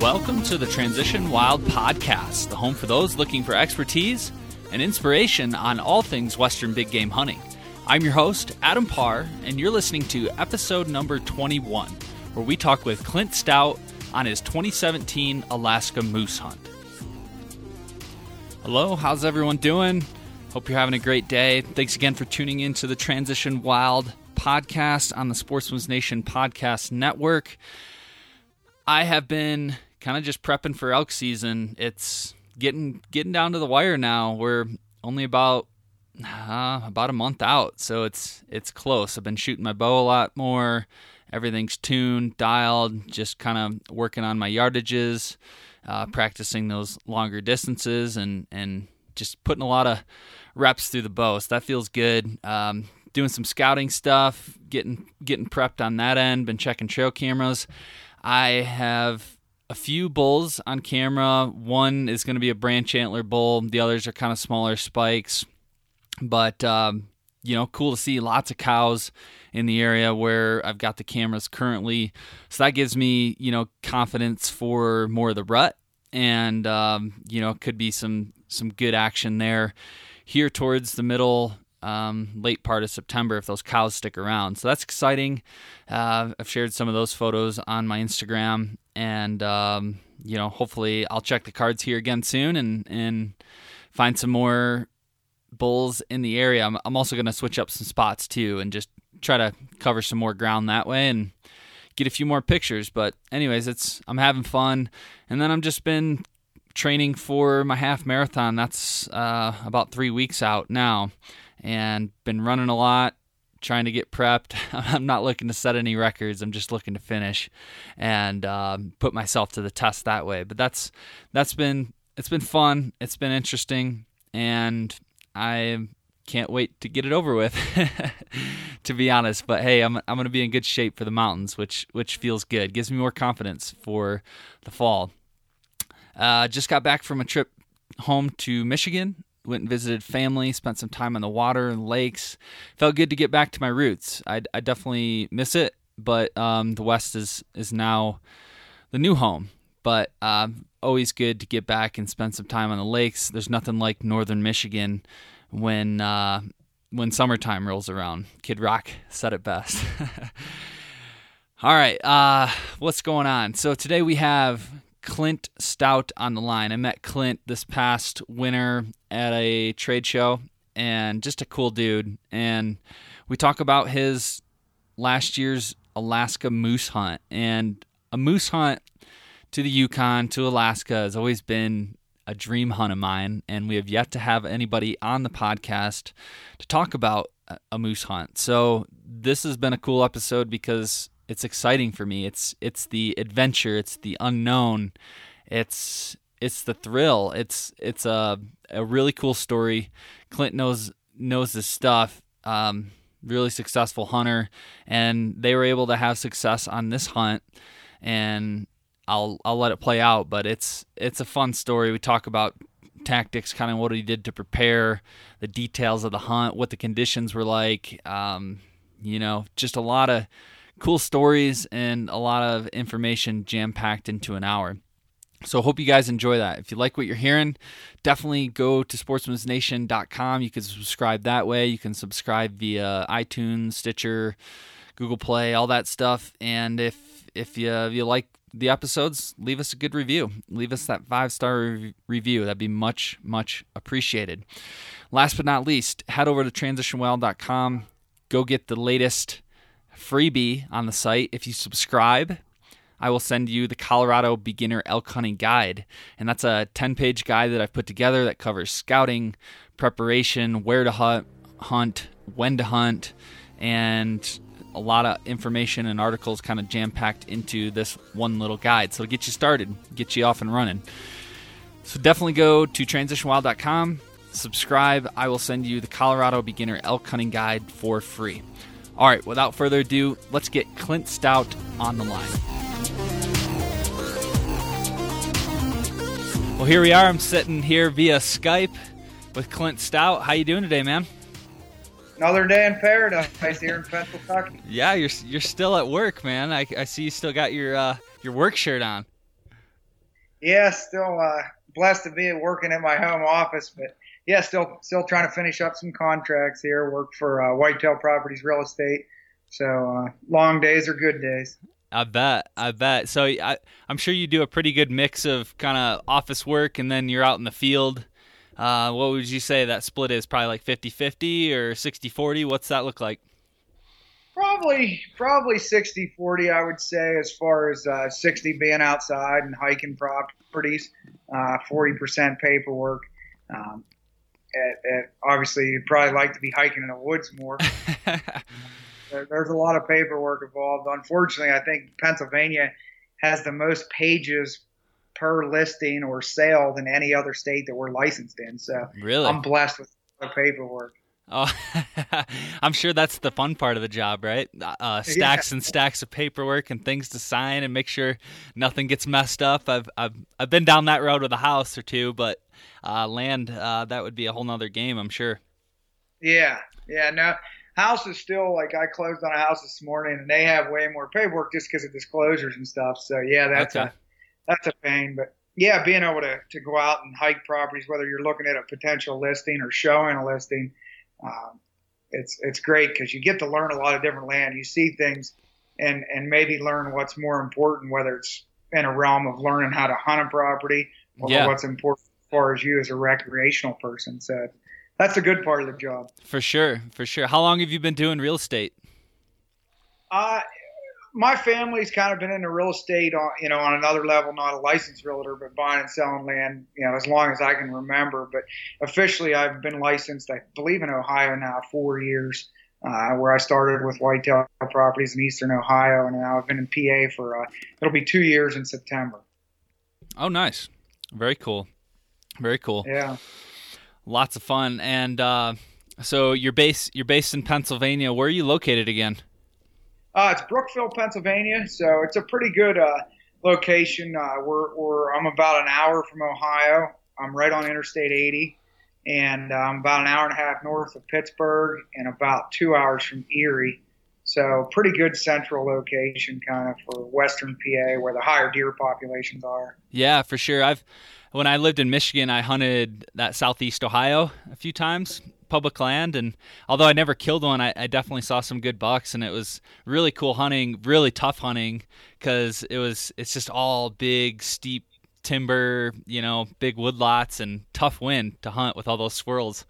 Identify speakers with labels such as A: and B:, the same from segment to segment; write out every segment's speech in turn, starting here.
A: Welcome to the Transition Wild Podcast, the home for those looking for expertise and inspiration on all things Western big game hunting. I'm your host, Adam Parr, and you're listening to episode number 21, where we talk with Clint Stout on his 2017 Alaska moose hunt. Hello, how's everyone doing? Hope you're having a great day. Thanks again for tuning in to the Transition Wild podcast on the Sportsman's Nation Podcast Network. I have been kind of just prepping for elk season. It's getting getting down to the wire now. We're only about uh, about a month out, so it's it's close. I've been shooting my bow a lot more. Everything's tuned, dialed. Just kind of working on my yardages, uh, practicing those longer distances, and and just putting a lot of reps through the bow. So that feels good. Um, doing some scouting stuff, getting getting prepped on that end. Been checking trail cameras. I have a few bulls on camera. One is going to be a branch antler bull. The others are kind of smaller spikes. But, um, you know, cool to see lots of cows in the area where I've got the cameras currently. So that gives me, you know, confidence for more of the rut. And, um, you know, could be some, some good action there here towards the middle um, late part of September if those cows stick around. So that's exciting. Uh, I've shared some of those photos on my Instagram, and um, you know, hopefully, I'll check the cards here again soon and and find some more bulls in the area. I'm, I'm also going to switch up some spots too, and just try to cover some more ground that way and get a few more pictures. But anyways, it's I'm having fun, and then I'm just been training for my half marathon. That's uh, about three weeks out now, and been running a lot trying to get prepped. I'm not looking to set any records. I'm just looking to finish and um, put myself to the test that way. But that's that's been it's been fun. It's been interesting, and I can't wait to get it over with. to be honest, but hey, I'm I'm gonna be in good shape for the mountains, which which feels good. Gives me more confidence for the fall. Uh, just got back from a trip home to Michigan went and visited family, spent some time on the water and lakes. Felt good to get back to my roots. I, I definitely miss it, but um, the West is is now the new home. But uh, always good to get back and spend some time on the lakes. There's nothing like northern Michigan when uh, when summertime rolls around. Kid Rock said it best. All right, uh, what's going on? So today we have Clint Stout on the line. I met Clint this past winter at a trade show and just a cool dude. And we talk about his last year's Alaska moose hunt. And a moose hunt to the Yukon, to Alaska, has always been a dream hunt of mine. And we have yet to have anybody on the podcast to talk about a moose hunt. So this has been a cool episode because it's exciting for me. It's it's the adventure, it's the unknown, it's it's the thrill. It's it's a a really cool story. Clint knows knows this stuff. Um, really successful hunter, and they were able to have success on this hunt. And I'll I'll let it play out, but it's it's a fun story. We talk about tactics, kind of what he did to prepare, the details of the hunt, what the conditions were like. Um, you know, just a lot of cool stories and a lot of information jam packed into an hour. So hope you guys enjoy that. If you like what you're hearing, definitely go to sportsmansnation.com. You can subscribe that way. You can subscribe via iTunes, Stitcher, Google Play, all that stuff. And if if you, if you like the episodes, leave us a good review. Leave us that five star re- review. That'd be much much appreciated. Last but not least, head over to transitionwild.com. Go get the latest freebie on the site. If you subscribe, I will send you the Colorado Beginner Elk Hunting Guide. And that's a 10 page guide that I've put together that covers scouting, preparation, where to hunt, hunt when to hunt, and a lot of information and articles kind of jam packed into this one little guide. So to get you started, get you off and running. So definitely go to transitionwild.com, subscribe. I will send you the Colorado Beginner Elk Hunting Guide for free. All right, without further ado, let's get Clint Stout on the line. Well, here we are. I'm sitting here via Skype with Clint Stout. How you doing today, man?
B: Another day in paradise here in Pennsylvania.
A: Yeah, you're you're still at work, man. I, I see you still got your uh, your work shirt on.
B: Yeah, still uh, blessed to be working in my home office, but yeah, still still trying to finish up some contracts here. Work for uh, Whitetail Properties Real Estate, so uh, long days are good days.
A: I bet, I bet. So I, I'm sure you do a pretty good mix of kind of office work, and then you're out in the field. Uh, what would you say that split is? Probably like 50-50 or 60-40? What's that look like?
B: Probably, probably 60-40, I would say, as far as uh, 60 being outside and hiking properties, uh, 40% paperwork. Um, at, at, obviously, you'd probably like to be hiking in the woods more. there's a lot of paperwork involved. Unfortunately, I think Pennsylvania has the most pages per listing or sale than any other state that we're licensed in. So
A: really?
B: I'm blessed with the paperwork.
A: Oh, I'm sure that's the fun part of the job, right? Uh, stacks yeah. and stacks of paperwork and things to sign and make sure nothing gets messed up. I've I've I've been down that road with a house or two, but uh, land uh, that would be a whole nother game, I'm sure.
B: Yeah, yeah. No, house is still like I closed on a house this morning, and they have way more paperwork just because of disclosures and stuff. So yeah, that's okay. a that's a pain. But yeah, being able to to go out and hike properties, whether you're looking at a potential listing or showing a listing um, it's it's great because you get to learn a lot of different land. You see things, and and maybe learn what's more important, whether it's in a realm of learning how to hunt a property or yeah. what's important as far as you as a recreational person. So that's a good part of the job.
A: For sure, for sure. How long have you been doing real estate?
B: Uh, my family's kind of been into real estate on you know on another level, not a licensed realtor, but buying and selling land, you know, as long as I can remember. But officially, I've been licensed, I believe, in Ohio now four years. Uh, where I started with Whitetail Properties in Eastern Ohio, and now I've been in PA for uh, it'll be two years in September.
A: Oh, nice, very cool, very cool.
B: Yeah,
A: lots of fun. And uh, so you're based you're based in Pennsylvania. Where are you located again?
B: Uh, it's Brookville, Pennsylvania, so it's a pretty good uh, location. Uh, we're, we're, I'm about an hour from Ohio. I'm right on Interstate 80, and I'm about an hour and a half north of Pittsburgh, and about two hours from Erie. So pretty good central location, kind of for Western PA, where the higher deer populations are.
A: Yeah, for sure. I've when I lived in Michigan, I hunted that southeast Ohio a few times, public land. And although I never killed one, I, I, definitely saw some good bucks, and it was really cool hunting, really tough hunting, because it was it's just all big, steep timber, you know, big woodlots and tough wind to hunt with all those squirrels.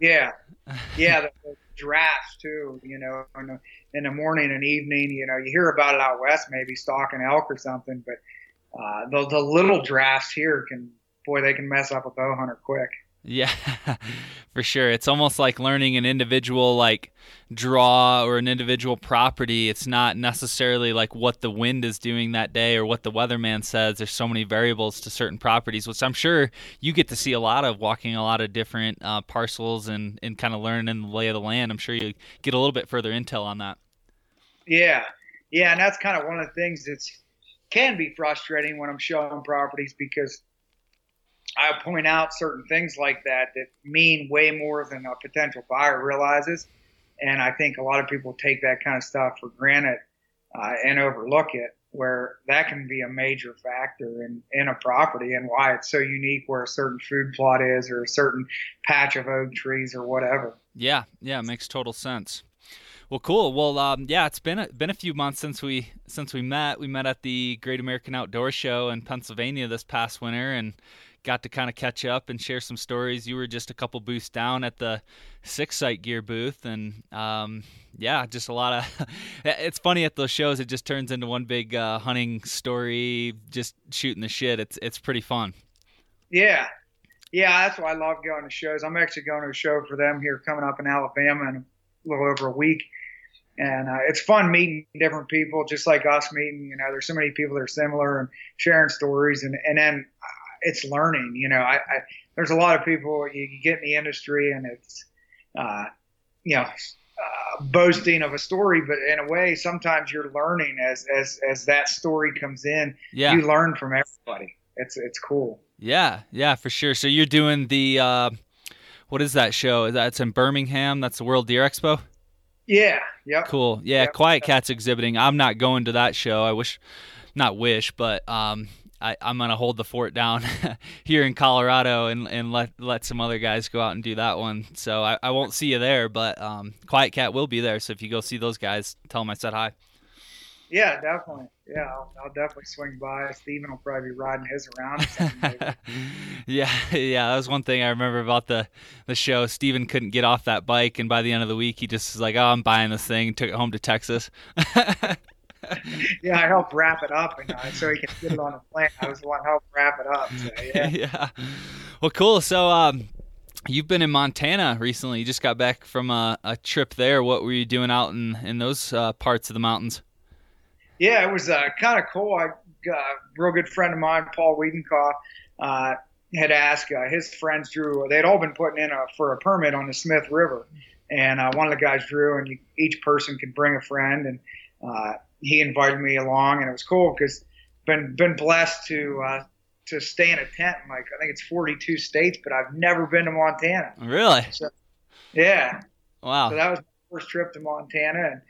B: Yeah, yeah, the, the drafts too. You know, in the, in the morning and evening, you know, you hear about it out west, maybe stalking elk or something, but uh, the the little drafts here can, boy, they can mess up a bow hunter quick.
A: Yeah, for sure. It's almost like learning an individual like draw or an individual property. It's not necessarily like what the wind is doing that day or what the weatherman says. There's so many variables to certain properties, which I'm sure you get to see a lot of walking a lot of different uh, parcels and, and kind of learning the lay of the land. I'm sure you get a little bit further intel on that.
B: Yeah. Yeah. And that's kind of one of the things that's can be frustrating when I'm showing properties because I point out certain things like that that mean way more than a potential buyer realizes. And I think a lot of people take that kind of stuff for granted uh, and overlook it, where that can be a major factor in, in a property and why it's so unique where a certain food plot is or a certain patch of oak trees or whatever.
A: Yeah, yeah, makes total sense. Well, cool. Well, um, yeah, it's been a, been a few months since we since we met. We met at the Great American Outdoor Show in Pennsylvania this past winter, and got to kind of catch up and share some stories. You were just a couple booths down at the Six Sight Gear booth, and um, yeah, just a lot of. it's funny at those shows; it just turns into one big uh, hunting story, just shooting the shit. It's it's pretty fun.
B: Yeah, yeah, that's why I love going to shows. I'm actually going to a show for them here coming up in Alabama in a little over a week. And uh, it's fun meeting different people, just like us meeting. You know, there's so many people that are similar and sharing stories. And, and then it's learning. You know, I, I there's a lot of people you, you get in the industry and it's uh, you know uh, boasting of a story, but in a way, sometimes you're learning as as as that story comes in.
A: Yeah.
B: You learn from everybody. It's it's cool.
A: Yeah, yeah, for sure. So you're doing the uh, what is that show? That's in Birmingham. That's the World Deer Expo.
B: Yeah. Yep.
A: Cool. Yeah,
B: Yep.
A: QuietKat's exhibiting. I'm not going to that show. I wish, not wish, but um, I, I'm gonna hold the fort down here in Colorado and, and let let some other guys go out and do that one. So I, I won't see you there, but um, QuietKat will be there. So if you go see those guys, tell them I said hi.
B: Yeah, definitely. Yeah, I'll, I'll definitely swing by. Steven will probably be riding his around. or something maybe.
A: yeah, yeah, that was one thing I remember about the the show. Steven couldn't get off that bike, and by the end of the week, he just was like, "Oh, I'm buying this thing," and took it home to Texas.
B: yeah, I helped wrap it up, and uh, so he can get it on the plane. I was the one helping wrap it up. So yeah.
A: yeah. Well, cool. So, um, you've been in Montana recently. You just got back from a, a trip there. What were you doing out in in those uh, parts of the mountains?
B: Yeah, it was uh, kind of cool. I uh, a real good friend of mine, Paul Wiedenkoff, uh, had asked uh, his friends drew. They had all been putting in a, for a permit on the Smith River, and uh, one of the guys drew, and you, each person could bring a friend, and uh, he invited me along, and it was cool because been been blessed to uh, to stay in a tent in like I think it's 42 states, but I've never been to Montana.
A: Really?
B: Yeah,
A: Wow.
B: so that was my first trip to Montana, and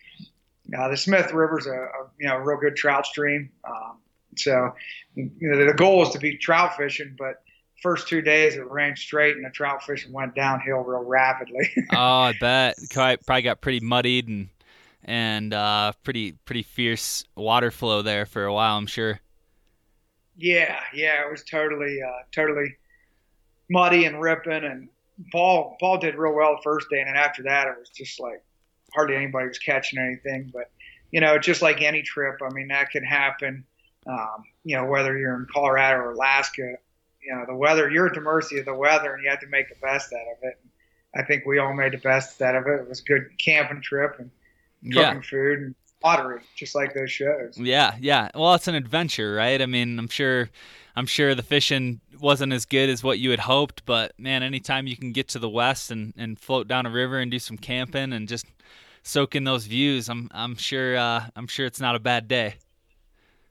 B: uh, the Smith River's a, a you know a real good trout stream. Um, so you know, the goal is to be trout fishing, but first two days it rained straight, and the trout fishing went downhill real rapidly.
A: oh, I bet. Probably got pretty muddied and and uh, pretty pretty fierce water flow there for a while. I'm sure.
B: yeah, yeah, it was totally uh, totally muddy and ripping, and Paul Paul did real well the first day, and then after that it was just like hardly anybody was catching anything. But you know, just like any trip, I mean that can happen. Um, you know, whether you're in Colorado or Alaska, you know, the weather you're at the mercy of the weather, and you have to make the best out of it. I think we all made the best out of it. It was a good camping trip and
A: Yeah.
B: cooking food and pottery, just like those shows.
A: Yeah, yeah. Well, it's an adventure, right? I mean, I'm sure, I'm sure the fishing wasn't as good as what you had hoped, but man, anytime you can get to the west and, and float down a river and do some camping and just soak in those views, I'm I'm sure uh, I'm sure it's not a bad day.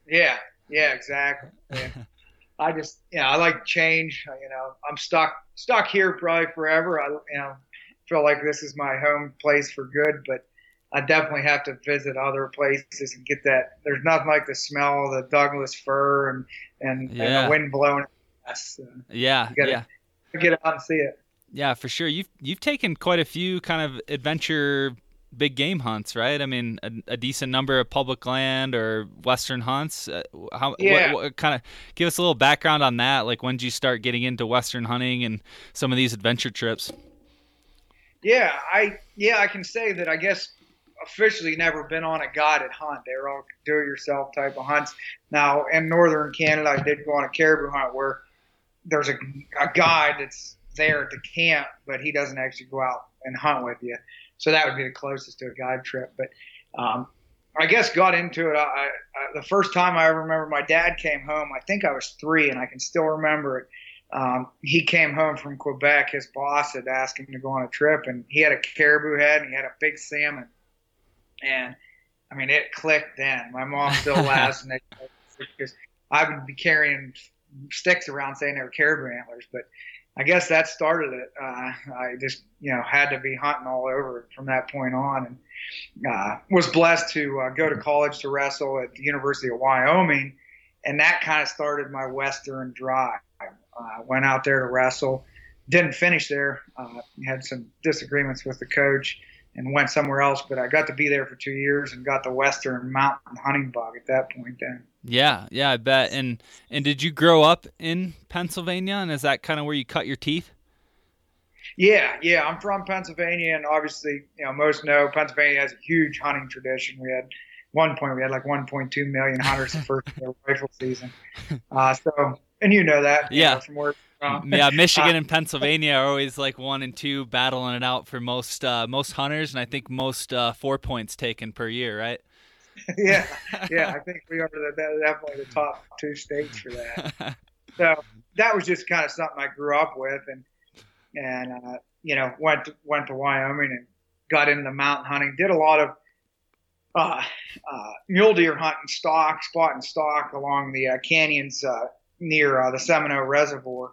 B: Yeah, yeah, exactly. Yeah. I just, you know, I like change. You know, I'm stuck stuck here probably forever. I, you know, feel like this is my home place for good, but I definitely have to visit other places and get that. There's nothing like the smell of the Douglas fir and and,
A: Yeah.
B: and the wind blowing. Uh,
A: Yeah,
B: gotta-
A: yeah,
B: get out and see it.
A: yeah, for sure. You've you've taken quite a few kind of adventure big game hunts, right? I mean, a, a decent number of public land or western hunts. Uh, how
B: Yeah.
A: what, what kind of give us a little background on that? Like when did you start getting into western hunting and some of these adventure trips?
B: Yeah, I yeah I can say that. I guess officially never been on a guided hunt. They're all do-it-yourself type of hunts. Now in northern Canada, I did go on a caribou hunt where there's a, a guide that's there at the camp, but he doesn't actually go out and hunt with you. So that would be the closest to a guide trip. But um, I guess got into it. I, I, the first time I remember my dad came home. I think I was three, and I can still remember it um, he came home from Quebec. His boss had asked him to go on a trip, and he had a caribou head and he had a big salmon. And I mean, it clicked then. My mom still laughs, and they, because I would be carrying sticks around saying they were caribou antlers, but I guess that started it. Uh, I just you know had to be hunting all over from that point on, and uh, was blessed to uh, go to college to wrestle at the University of Wyoming, and that kind of started my Western drive. Uh, went out there to wrestle. Didn't finish there. Uh, had some disagreements with the coach and went somewhere else. But I got to be there for two years and got the Western mountain hunting bug at that point. Then.
A: Yeah, yeah, I bet. And and did you grow up in Pennsylvania? And is that kind of where you cut your teeth?
B: Yeah, yeah. I'm from Pennsylvania, and obviously, you know, most know Pennsylvania has a huge hunting tradition. We had one point we had like 1.2 million hunters the first rifle season. Uh, so, and you know that,
A: Yeah.
B: know, from where.
A: Yeah, Michigan and Pennsylvania are always like one and two battling it out for most uh, most hunters, and I think most uh, four points taken per year, right?
B: yeah, yeah. I think we are the, the- definitely the top two states for that. So, that was just kind of something I grew up with, and and uh, you know went to, went to Wyoming and got into mountain hunting. Did a lot of uh, uh, mule deer hunting, stock, spotting stock along the uh, canyons uh, near uh, the Seminoe Reservoir,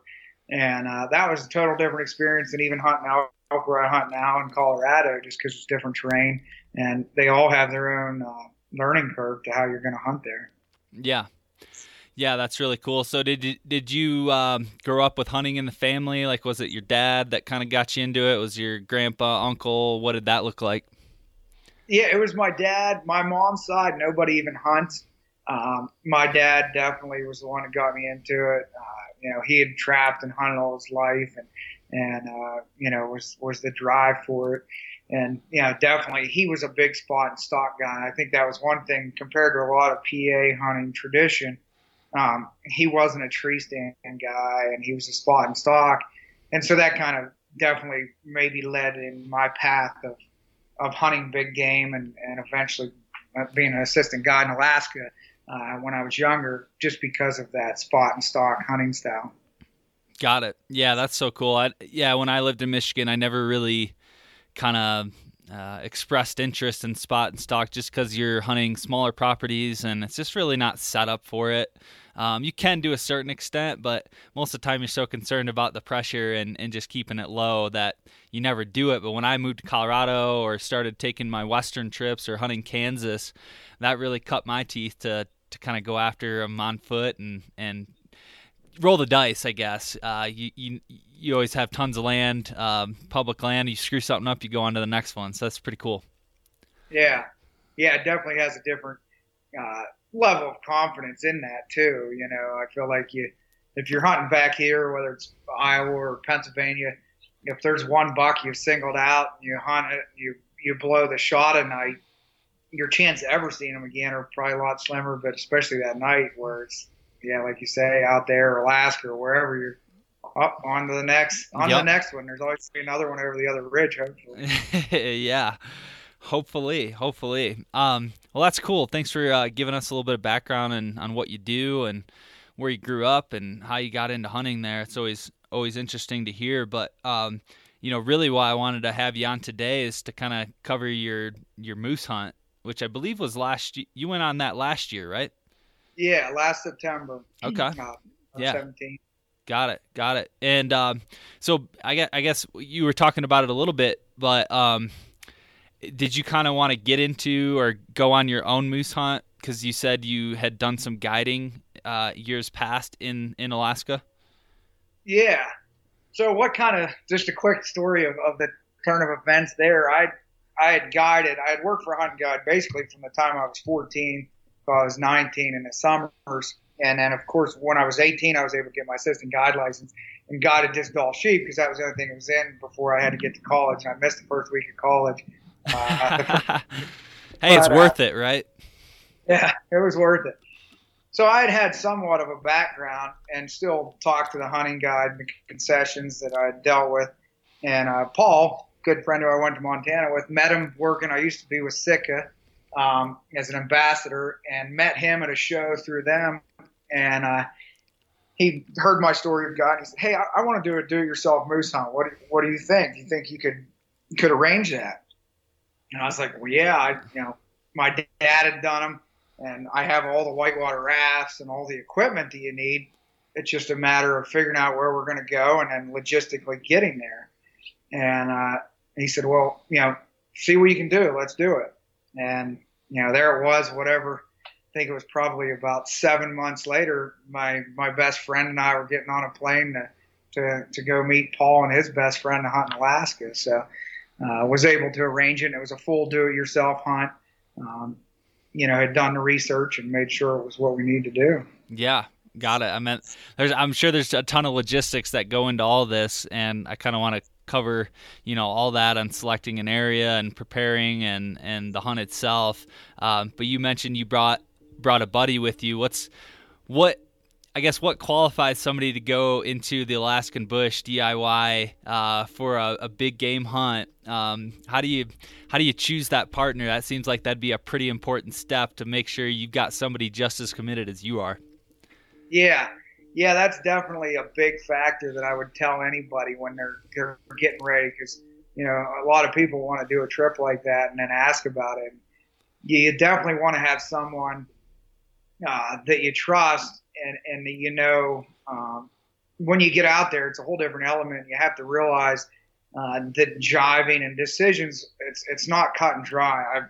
B: and uh, that was a total different experience than even hunting out where I hunt now in Colorado, just because it's different terrain, and they all have their own uh, learning curve to how you're going to hunt there.
A: Yeah, yeah, that's really cool. So did you, did you um, grow up with hunting in the family? Like, was it your dad that kind of got you into it? Was your grandpa, uncle? What did that look like?
B: Yeah, it was my dad. My mom's side, nobody even hunts. Um, my dad definitely was the one that got me into it. Uh, you know, he had trapped and hunted all his life, and and uh, you know was was the drive for it. And you know, definitely he was a big spot and stock guy. I think that was one thing compared to a lot of PA hunting tradition. Um, he wasn't a tree stand guy, and he was a spot and stock, and so that kind of definitely maybe led in my path of of hunting big game and and eventually uh, being an assistant guide in Alaska uh, when I was younger, just because of that spot and stock hunting style.
A: Got it. Yeah, that's so cool. I, yeah, when I lived in Michigan, I never really kind of uh, expressed interest in spot and stock just because you're hunting smaller properties and it's just really not set up for it. Um, you can do a certain extent, but most of the time you're so concerned about the pressure and, and just keeping it low that you never do it. But when I moved to Colorado or started taking my western trips or hunting Kansas, that really cut my teeth to to kind of go after them on foot and and roll the dice, I guess. Uh, you, you you always have tons of land, um, public land. You screw something up, you go on to the next one. So that's pretty cool.
B: Yeah, yeah, it definitely has a different uh, level of confidence in that too. You know, I feel like you if you're hunting back here, whether it's Iowa or Pennsylvania, if there's one buck you've singled out, and you hunt it, you you blow the shot at night, your chance of ever seeing them again are probably a lot slimmer. But especially that night where it's yeah, like you say, out there, Alaska or wherever you're up on to the next on yep. the next one. There's always another one over the other ridge, hopefully.
A: yeah. Hopefully, hopefully. Um, well, that's cool. Thanks for uh, giving us a little bit of background and on what you do and where you grew up and how you got into hunting there. It's always always interesting to hear. But um, you know, really, why I wanted to have you on today is to kind of cover your your moose hunt, which I believe was last. Year. You went on that last year, right?
B: Yeah, last September.
A: Okay. Uh, yeah. 17. Got it. Got it. And um, so I guess, I guess you were talking about it a little bit, but um, did you kind of want to get into or go on your own moose hunt? Because you said you had done some guiding uh, years past in, in Alaska.
B: Yeah. So what kind of just a quick story of, of the turn of events there? I I had guided. I had worked for Hunt Guide basically from the time I was 14 I was 19 in the summers. And then, of course, when I was 18, I was able to get my assistant guide license and guided disc Dall sheep because that was the only thing that was in before I had to get to college. And I missed the first week of college.
A: Uh, hey, it's worth uh, it, right?
B: Yeah, it was worth it. So I had had somewhat of a background and still talked to the hunting guide and the concessions that I had dealt with. And uh, Paul, good friend who I went to Montana with, met him working. I used to be with Sitka um, as an ambassador and met him at a show through them. And uh, he heard my story of God. And he said, "Hey, I, I want to do a do-it-yourself moose hunt. What What do you think? Do you think you could you could arrange that?" And I was like, "Well, yeah. I, you know, my dad had done them, and I have all the whitewater rafts and all the equipment that you need. It's just a matter of figuring out where we're going to go and then logistically getting there." And uh, he said, "Well, you know, see what you can do. Let's do it." And you know, there it was, whatever. I think it was probably about seven months later. My my best friend and I were getting on a plane to to, to go meet Paul and his best friend to hunt in Alaska. So uh, was able to arrange it. And it was a full do-it-yourself hunt. Um, you know, had done the research and made sure it was what we need to do.
A: Yeah, got it. I meant there's. I'm sure there's a ton of logistics that go into all this, and I kind of want to cover you know all that on selecting an area and preparing and and the hunt itself um, but you mentioned you brought brought a buddy with you what's what I guess what qualifies somebody to go into the Alaskan bush DIY uh, for a, a, big game hunt? Um, how do you how do you choose that partner? That seems like that'd be a pretty important step to make sure you've got somebody just as committed as you are.
B: Yeah, yeah, that's definitely a big factor that I would tell anybody when they're, they're getting ready because you know a lot of people want to do a trip like that and then ask about it. You definitely want to have someone uh, that you trust and and that you know um, when you get out there, it's a whole different element. You have to realize uh, that jiving and decisions, it's it's not cut and dry. I've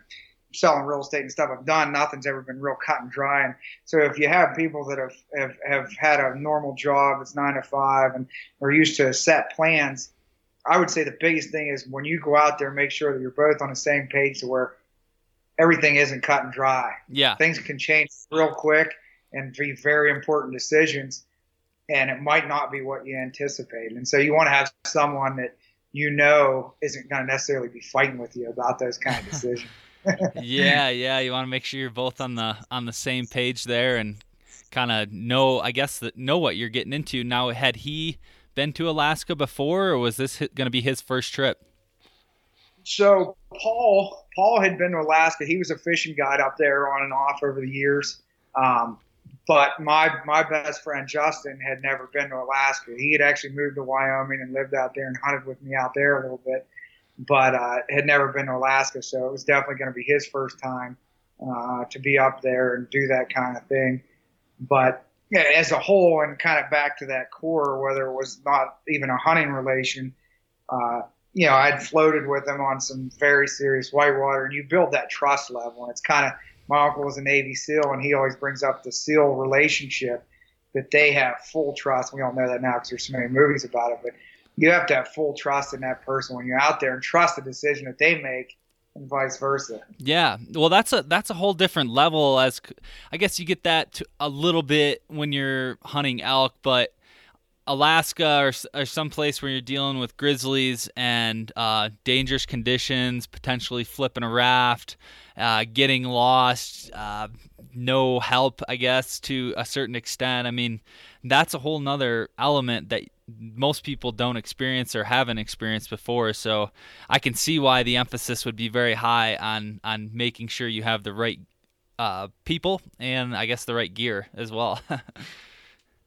B: selling real estate and stuff I've done, nothing's ever been real cut and dry. And so if you have people that have, have, have had a normal job that's nine to five and are used to set plans, I would say the biggest thing is when you go out there, make sure that you're both on the same page to where everything isn't cut and dry.
A: Yeah.
B: Things can change real quick and be very important decisions. And it might not be what you anticipate. And so you want to have someone that you know isn't going to necessarily be fighting with you about those kind of decisions
A: yeah, yeah. You want to make sure you're both on the on the same page there and kind of know, I guess, that know what you're getting into. Now, had he been to Alaska before, or was this going to be his first trip?
B: So Paul, Paul had been to Alaska. He was a fishing guide up there on and off over the years. Um, but my my best friend Justin had never been to Alaska. He had actually moved to Wyoming and lived out there and hunted with me out there a little bit but uh, had never been to Alaska, so it was definitely going to be his first time uh, to be up there and do that kind of thing. But yeah, as a whole, and kind of back to that core, whether it was not even a hunting relation, uh, you know, I'd floated with him on some very serious whitewater, and you build that trust level. And it's kind of my uncle was a Navy SEAL, and he always brings up the SEAL relationship that they have full trust. We all know that now because there's so many movies about it, but you have to have full trust in that person when you're out there and trust the decision that they make and vice versa.
A: Yeah. Well, that's a that's a whole different level as I guess you get that a little bit when you're hunting elk, but Alaska or, or some place where you're dealing with grizzlies and uh, dangerous conditions, potentially flipping a raft, uh, getting lost, uh, no help, I guess, to a certain extent. I mean, that's a whole nother element that most people don't experience or haven't experienced before. So I can see why the emphasis would be very high on on making sure you have the right uh, people and I guess the right gear as well.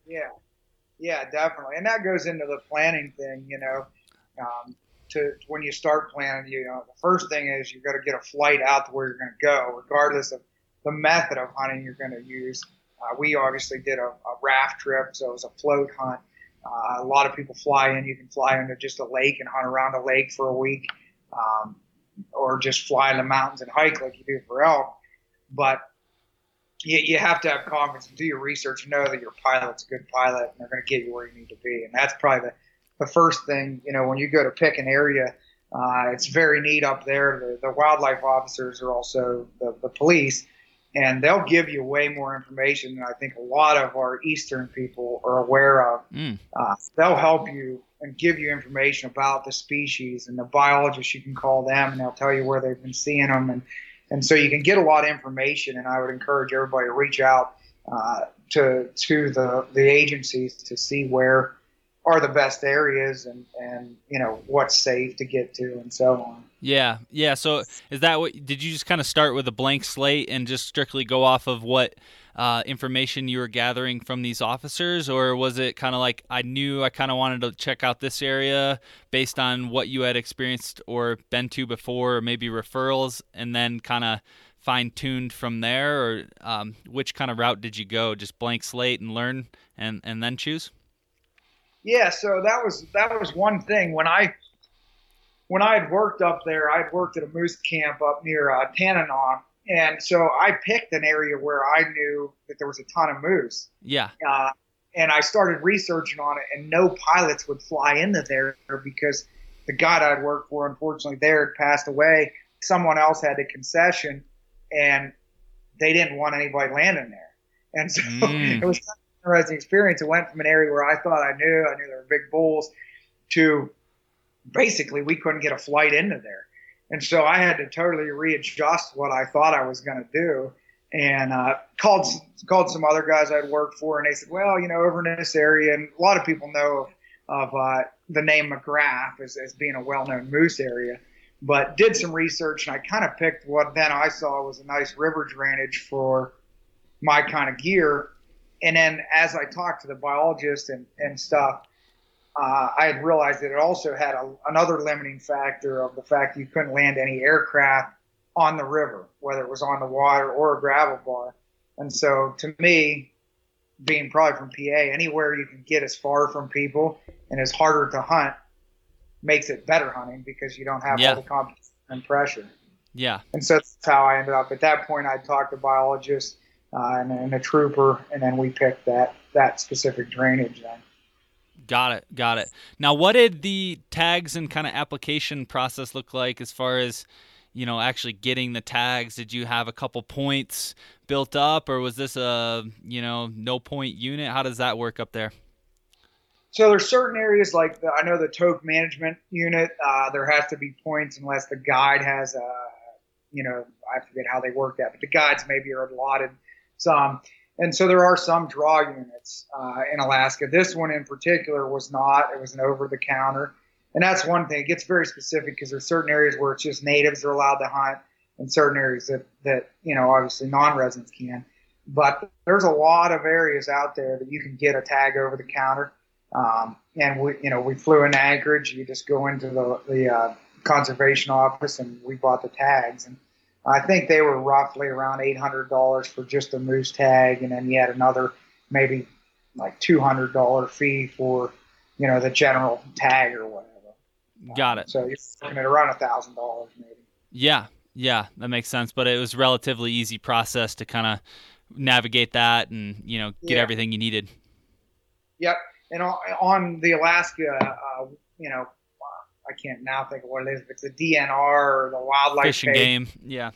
B: yeah, yeah, definitely, and that goes into the planning thing. You know, um, to when you start planning, you know, the first thing is you've got to get a flight out to where you're going to go, regardless of the method of hunting you're going to use. Uh, we obviously did a, a, raft trip, so it was a float hunt. Uh, a lot of people fly in. You can fly into just a lake and hunt around a lake for a week, um, or just fly in the mountains and hike like you do for elk. But you, you have to have confidence and do your research and know that your pilot's a good pilot and they're going to get you where you need to be. And that's probably the, the first thing, you know, when you go to pick an area, uh, it's very neat up there. The, the wildlife officers are also the, the police, and they'll give you way more information than I think a lot of our Eastern people are aware of. Mm. Uh, they'll help you and give you information about the species and the biologists. You can call them, and they'll tell you where they've been seeing them and and so you can get a lot of information. And I would encourage everybody to reach out uh, to to the the agencies to see where are the best areas and and you know what's safe to get to and so on.
A: Yeah, yeah. So is that what? Did you just kind of start with a blank slate and just strictly go off of what? uh, information you were gathering from these officers, or was it kind of like I knew I kind of wanted to check out this area based on what you had experienced or been to before, or maybe referrals, and then kind of fine tuned from there, or um, which kind of route did you go? Just blank slate and learn, and and then choose.
B: Yeah, so that was that was one thing when I when I had worked up there, I had worked at a moose camp up near uh, Tanana, and so I picked an area where I knew that there was a ton of moose.
A: Yeah.
B: Uh, and I started researching on it, and no pilots would fly into there because the guy I'd worked for, unfortunately, there had passed away. Someone else had a concession, and they didn't want anybody landing there. And so mm. it was an interesting experience. It went from an area where I thought I knew, I knew there were big bulls, to basically we couldn't get a flight into there. And so I had to totally readjust what I thought I was going to do. And uh, called called some other guys I'd worked for, and they said, "Well, you know, over in this area, and a lot of people know of, of uh, the name McGrath as, as being a well-known moose area." But did some research, and I kind of picked what then I saw was a nice river drainage for my kind of gear. and then as I talked to the biologist and, and stuff, uh, I had realized that it also had a, another limiting factor of the fact you couldn't land any aircraft on the river, whether it was on the water or a gravel bar. And so to me, being probably from PA, anywhere you can get as far from people and as harder to hunt makes it better hunting because you don't have yeah. all the competition and pressure.
A: Yeah.
B: And so that's how I ended up. At that point, I talked to biologists uh, and, and, a trooper, and then we picked that that specific drainage. Then.
A: Got it. Got it. Now, what did the tags and kind of application process look like as far as you know actually getting the tags? Did you have a couple points built up, or was this a you know no point unit? How does that work up there?
B: So there's certain areas like the, I know the Tok management unit. Uh, there has to be points unless the guide has a, you know, I forget how they work that, but the guides maybe are allotted some. And so there are some draw units uh, in Alaska. This one in particular was not. It was an over the counter. And that's one thing. It gets very specific because there's certain areas where it's just natives are allowed to hunt and certain areas that, that you know, obviously non residents can. But there's a lot of areas out there that you can get a tag over the counter. Um, and we, you know, we flew in Anchorage. You just go into the, the uh, conservation office and we bought the tags. And I think they were roughly around $800 for just a moose tag. And then you had another maybe like $200 fee for, you know, the general tag or whatever.
A: Got it.
B: So you're looking at around a thousand dollars maybe.
A: Yeah. Yeah, that makes sense. But it was relatively easy process to kind of navigate that and, you know, get yeah. everything you needed.
B: Yep and on the Alaska, uh, you know, I can't now think of what it is, but it's the DNR or the wildlife
A: fishing
B: page.
A: game, yeah.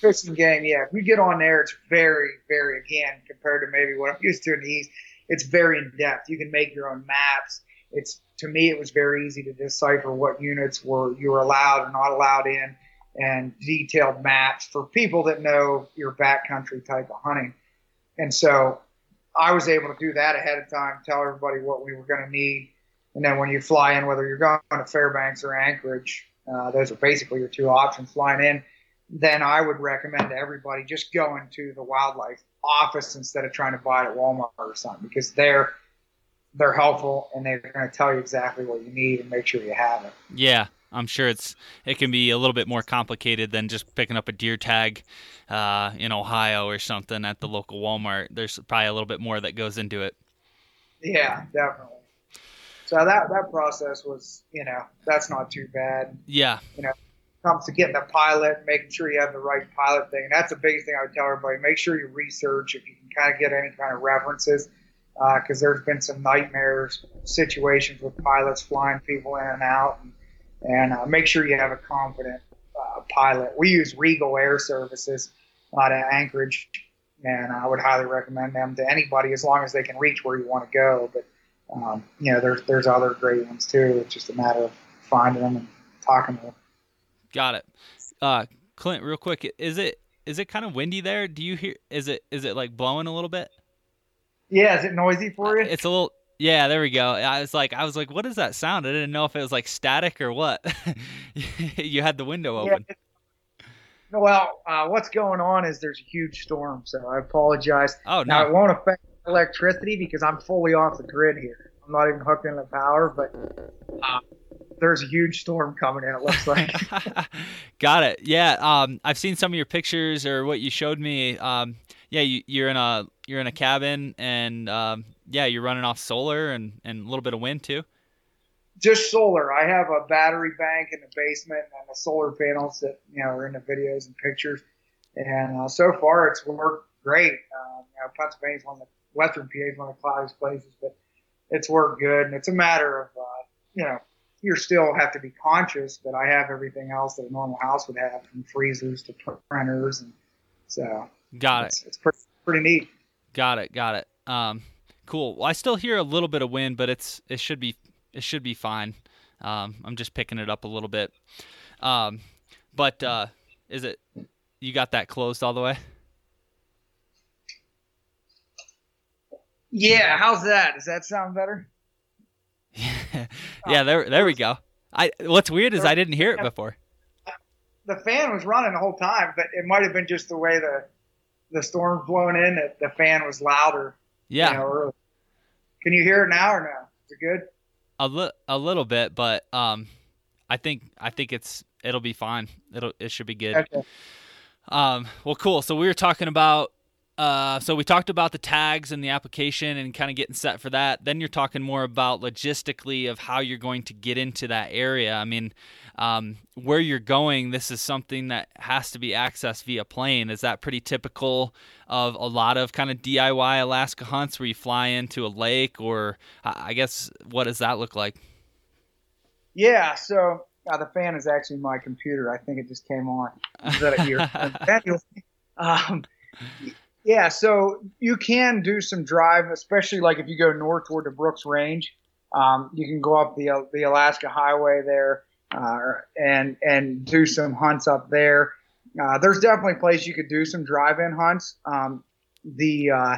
B: Fishing game, yeah. If we get on there, it's very, very again compared to maybe what I'm used to in the east. It's very in depth. You can make your own maps. It's to me, it was very easy to decipher what units were you were allowed or not allowed in, and detailed maps for people that know your backcountry type of hunting. And so I was able to do that ahead of time, tell everybody what we were going to need. And then when you fly in, whether you're going to Fairbanks or Anchorage, uh, those are basically your two options flying in. Then I would recommend to everybody just going to the wildlife office instead of trying to buy it at Walmart or something because they're they're helpful and they're going to tell you exactly what you need and make sure you have it.
A: Yeah, I'm sure it's it can be a little bit more complicated than just picking up a deer tag uh, in Ohio or something at the local Walmart. There's probably a little bit more that goes into it.
B: Yeah, definitely. So that that process was, you know, that's not too bad.
A: Yeah.
B: You know, comes to getting a pilot, making sure you have the right pilot thing. That's the biggest thing I would tell everybody. Make sure you research if you can kind of get any kind of references, because uh, there's been some nightmares situations with pilots flying people in and out. And, and uh, make sure you have a competent uh, pilot. We use Regal Air Services out of Anchorage, and I would highly recommend them to anybody as long as they can reach where you want to go. But um, you know, there's there's other great ones too. It's just a matter of finding them and talking to them.
A: Got it. Uh, Clint, real quick, is it is it kind of windy there? Do you hear? Is it is it like blowing a little bit?
B: Yeah, is it noisy for you?
A: It's a little. Yeah, there we go. I was like, I was like, what is that sound? I didn't know if it was like static or what. you had the window open. Yeah,
B: well, uh, what's going on is there's a huge storm, so I apologize.
A: Oh no,
B: now, it won't affect electricity because I'm fully off the grid here. I'm not even hooked into power, but uh, there's a huge storm coming in. It looks like.
A: Got it. Yeah. Um, I've seen some of your pictures or what you showed me. Um, yeah, you, are in a you're in a cabin and um, yeah, you're running off solar and, and a little bit of wind too.
B: Just solar. I have a battery bank in the basement and the solar panels that you know are in the videos and pictures. And uh, so far, it's worked great. Uh, you know, Pennsylvania's one of the Western PA is one of the cloudiest places, but it's worked good. And it's a matter of uh, you know you still have to be conscious that I have everything else that a normal house would have, from freezers to printers, and so
A: got
B: it's,
A: it.
B: It's pretty pretty neat.
A: Got it. Got it. Um, cool. Well, I still hear a little bit of wind, but it's it should be it should be fine. Um, I'm just picking it up a little bit. Um, but uh, is it you got that closed all the way?
B: Yeah, how's that? Does that sound better?
A: yeah, there there we go. I what's weird is I didn't hear it before.
B: The fan was running the whole time, but it might have been just the way the the storm blowing in that the fan was louder
A: Yeah.
B: You know, Can you hear it now or no? Is it good?
A: A, li- a little bit, but um, I think I think it's it'll be fine. It'll it should be good.
B: Okay.
A: Um, well, cool. So we were talking about uh, so we talked about the tags and the application and kind of getting set for that. Then you're talking more about logistically of how you're going to get into that area. I mean, um, where you're going, this is something that has to be accessed via plane. Is that pretty typical of a lot of kind of DIY Alaska hunts where you fly into a lake, or I guess what does that look like?
B: Yeah. So uh, the fan is actually my computer. I think it just came on. Is that a um, yeah, so you can do some drive, especially like if you go north toward the Brooks Range. Um, you can go up the the Alaska Highway there uh, and and do some hunts up there. Uh, there's definitely a place you could do some drive-in hunts. Um, the uh,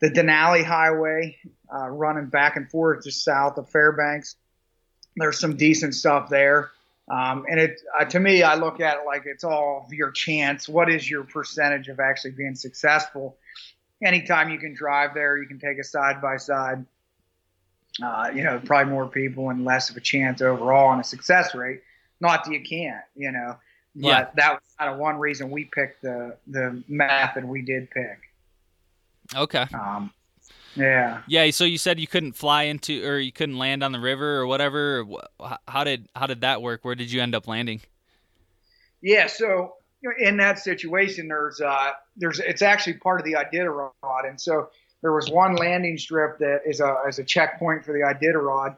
B: the Denali Highway uh, running back and forth just south of Fairbanks. There's some decent stuff there. Um, and it, uh, to me, I look at it like it's all your chance. What is your percentage of actually being successful? Anytime you can drive there, you can take a side by side. Uh, you know, probably more people and less of a chance overall on a success rate. Not that you can't, you know, but yeah. that was kind of one reason we picked the the method we did pick.
A: Okay.
B: Um, yeah.
A: Yeah. So you said you couldn't fly into, or you couldn't land on the river, or whatever. How did how did that work? Where did you end up landing?
B: Yeah. So in that situation, there's uh, there's it's actually part of the Iditarod, and so there was one landing strip that is a is a checkpoint for the Iditarod,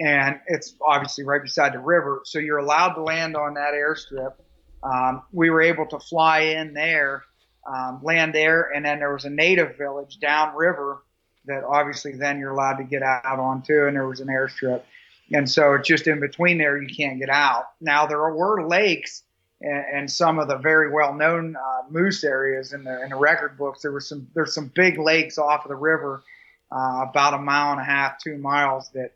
B: and it's obviously right beside the river. So you're allowed to land on that airstrip. Um, we were able to fly in there, um, land there, and then there was a native village downriver that obviously then you're allowed to get out onto, and there was an airstrip. And so it's just in between there, you can't get out. Now, there were lakes and, and some of the very well known uh, moose areas in the, in the record books. There were some, there's some big lakes off of the river, uh, about a mile and a half, two miles that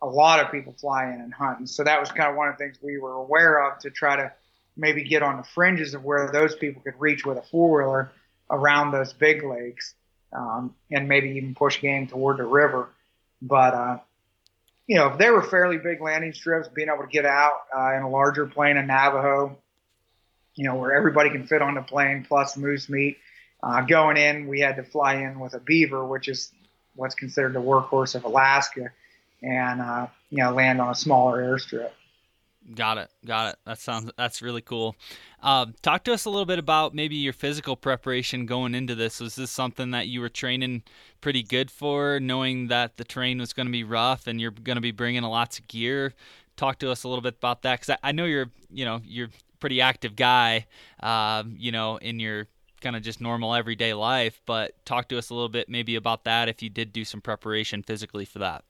B: a lot of people fly in and hunt. And so that was kind of one of the things we were aware of to try to maybe get on the fringes of where those people could reach with a four wheeler around those big lakes um, and maybe even push game toward the river. But uh, you know, they were fairly big landing strips, being able to get out uh, in a larger plane in Navajo, you know, where everybody can fit on the plane plus moose meat. Uh, going in, we had to fly in with a beaver, which is what's considered the workhorse of Alaska, and uh, you know, land on a smaller airstrip.
A: Got it. Got it. That sounds that's really cool. Um, talk to us a little bit about maybe your physical preparation going into this. Was this something that you were training pretty good for, knowing that the terrain was going to be rough and you're going to be bringing a lots of gear? Talk to us a little bit about that because I, I, know you're, you know, you're pretty active guy, um, you know, in your kind of just normal everyday life. But talk to us a little bit maybe about that if you did do some preparation physically for that.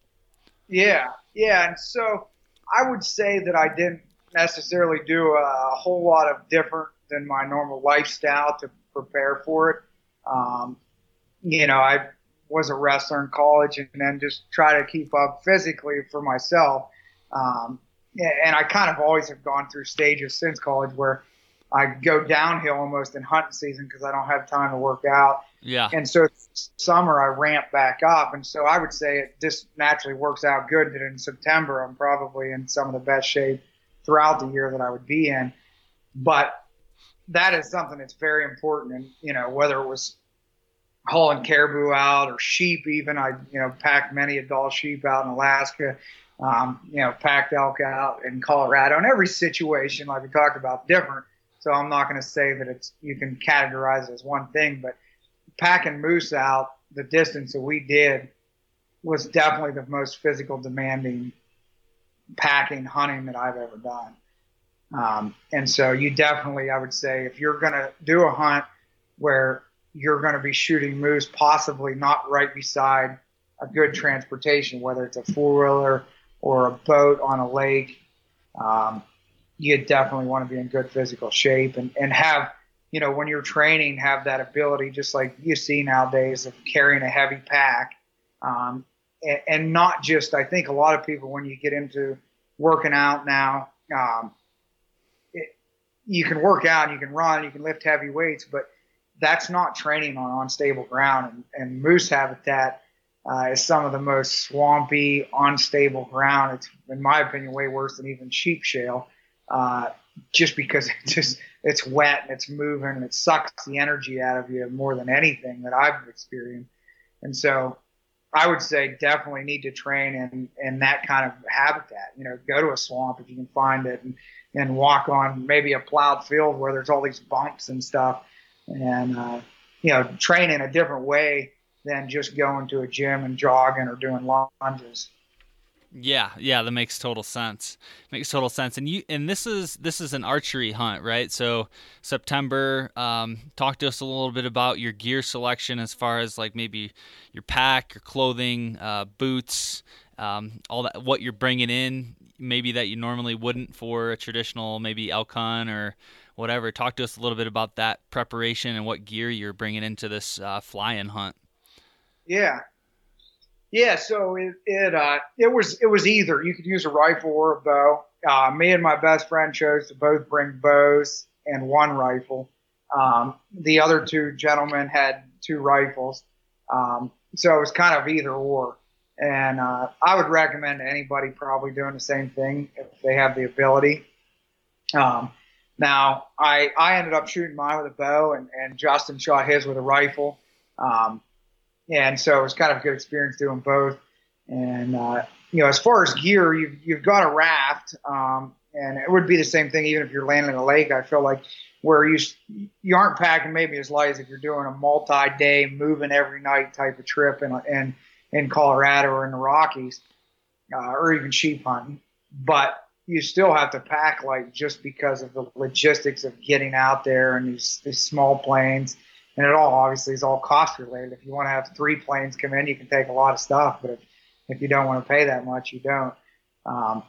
B: Yeah, yeah, and so I would say that I didn't necessarily do a, whole lot of different than my normal lifestyle to prepare for it. Um, you know, I was a wrestler in college and then just try to keep up physically for myself. Um, and I kind of always have gone through stages since college where I go downhill almost in hunting season because I don't have time to work out.
A: Yeah.
B: And so summer I ramp back up, and so I would say it just naturally works out good that in September I'm probably in some of the best shape throughout the year that I would be in. But that is something that's very important, and you know whether it was hauling caribou out or sheep, even I you know packed many adult sheep out in Alaska. Um, you know, packed elk out in Colorado. In every situation, like we talked about, different. So I'm not going to say that it's you can categorize it as one thing, but packing moose out the distance that we did was definitely the most physical demanding packing hunting that I've ever done. Um, and so you definitely, I would say, if you're going to do a hunt where you're going to be shooting moose, possibly not right beside a good transportation, whether it's a four wheeler or a boat on a lake, um, you definitely want to be in good physical shape and, and have you know, when you're training, have that ability, just like you see nowadays, of carrying a heavy pack. Um, and, and, not just, I think a lot of people, when you get into working out now, um, it, you can work out, you can run, you can lift heavy weights, but that's not training on unstable ground. And, and moose habitat uh, is some of the most swampy, unstable ground. It's, in my opinion, way worse than even sheep shale, uh, just because it just it's wet and it's moving and it sucks the energy out of you more than anything that I've experienced. And so I would say definitely need to train in, in that kind of habitat. You know, go to a swamp if you can find it and, and walk on maybe a plowed field where there's all these bumps and stuff and, uh, you know, train in a different way than just going to a gym and jogging or doing lunges.
A: Yeah, yeah, that makes total sense. Makes total sense. And you and this is this is an archery hunt, right? So September. Um, talk to us a little bit about your gear selection as far as like maybe your pack, your clothing, uh, boots, um, all that. What you're bringing in, maybe that you normally wouldn't for a traditional maybe elk hunt or whatever. Talk to us a little bit about that preparation and what gear you're bringing into this uh, fly-in hunt.
B: Yeah, yeah, so it it uh, it was it was either you could use a rifle or a bow. Uh, me and my best friend chose to both bring bows and one rifle. Um, the other two gentlemen had two rifles, um, so it was kind of either or. And uh, I would recommend anybody probably doing the same thing if they have the ability. Um, now, I I ended up shooting mine with a bow, and, and Justin shot his with a rifle. Um, and so it was kind of a good experience doing both. And uh, you know, as far as gear, you've you've got a raft, um, and it would be the same thing even if you're landing in a lake. I feel like where you you aren't packing maybe as light as if you're doing a multi-day, moving every night type of trip in in in Colorado or in the Rockies, uh, or even sheep hunting. But you still have to pack light just because of the logistics of getting out there and these, these small planes and it all obviously is all cost related. If you want to have three planes come in, you can take a lot of stuff, but if if you don't want to pay that much, you don't. Um,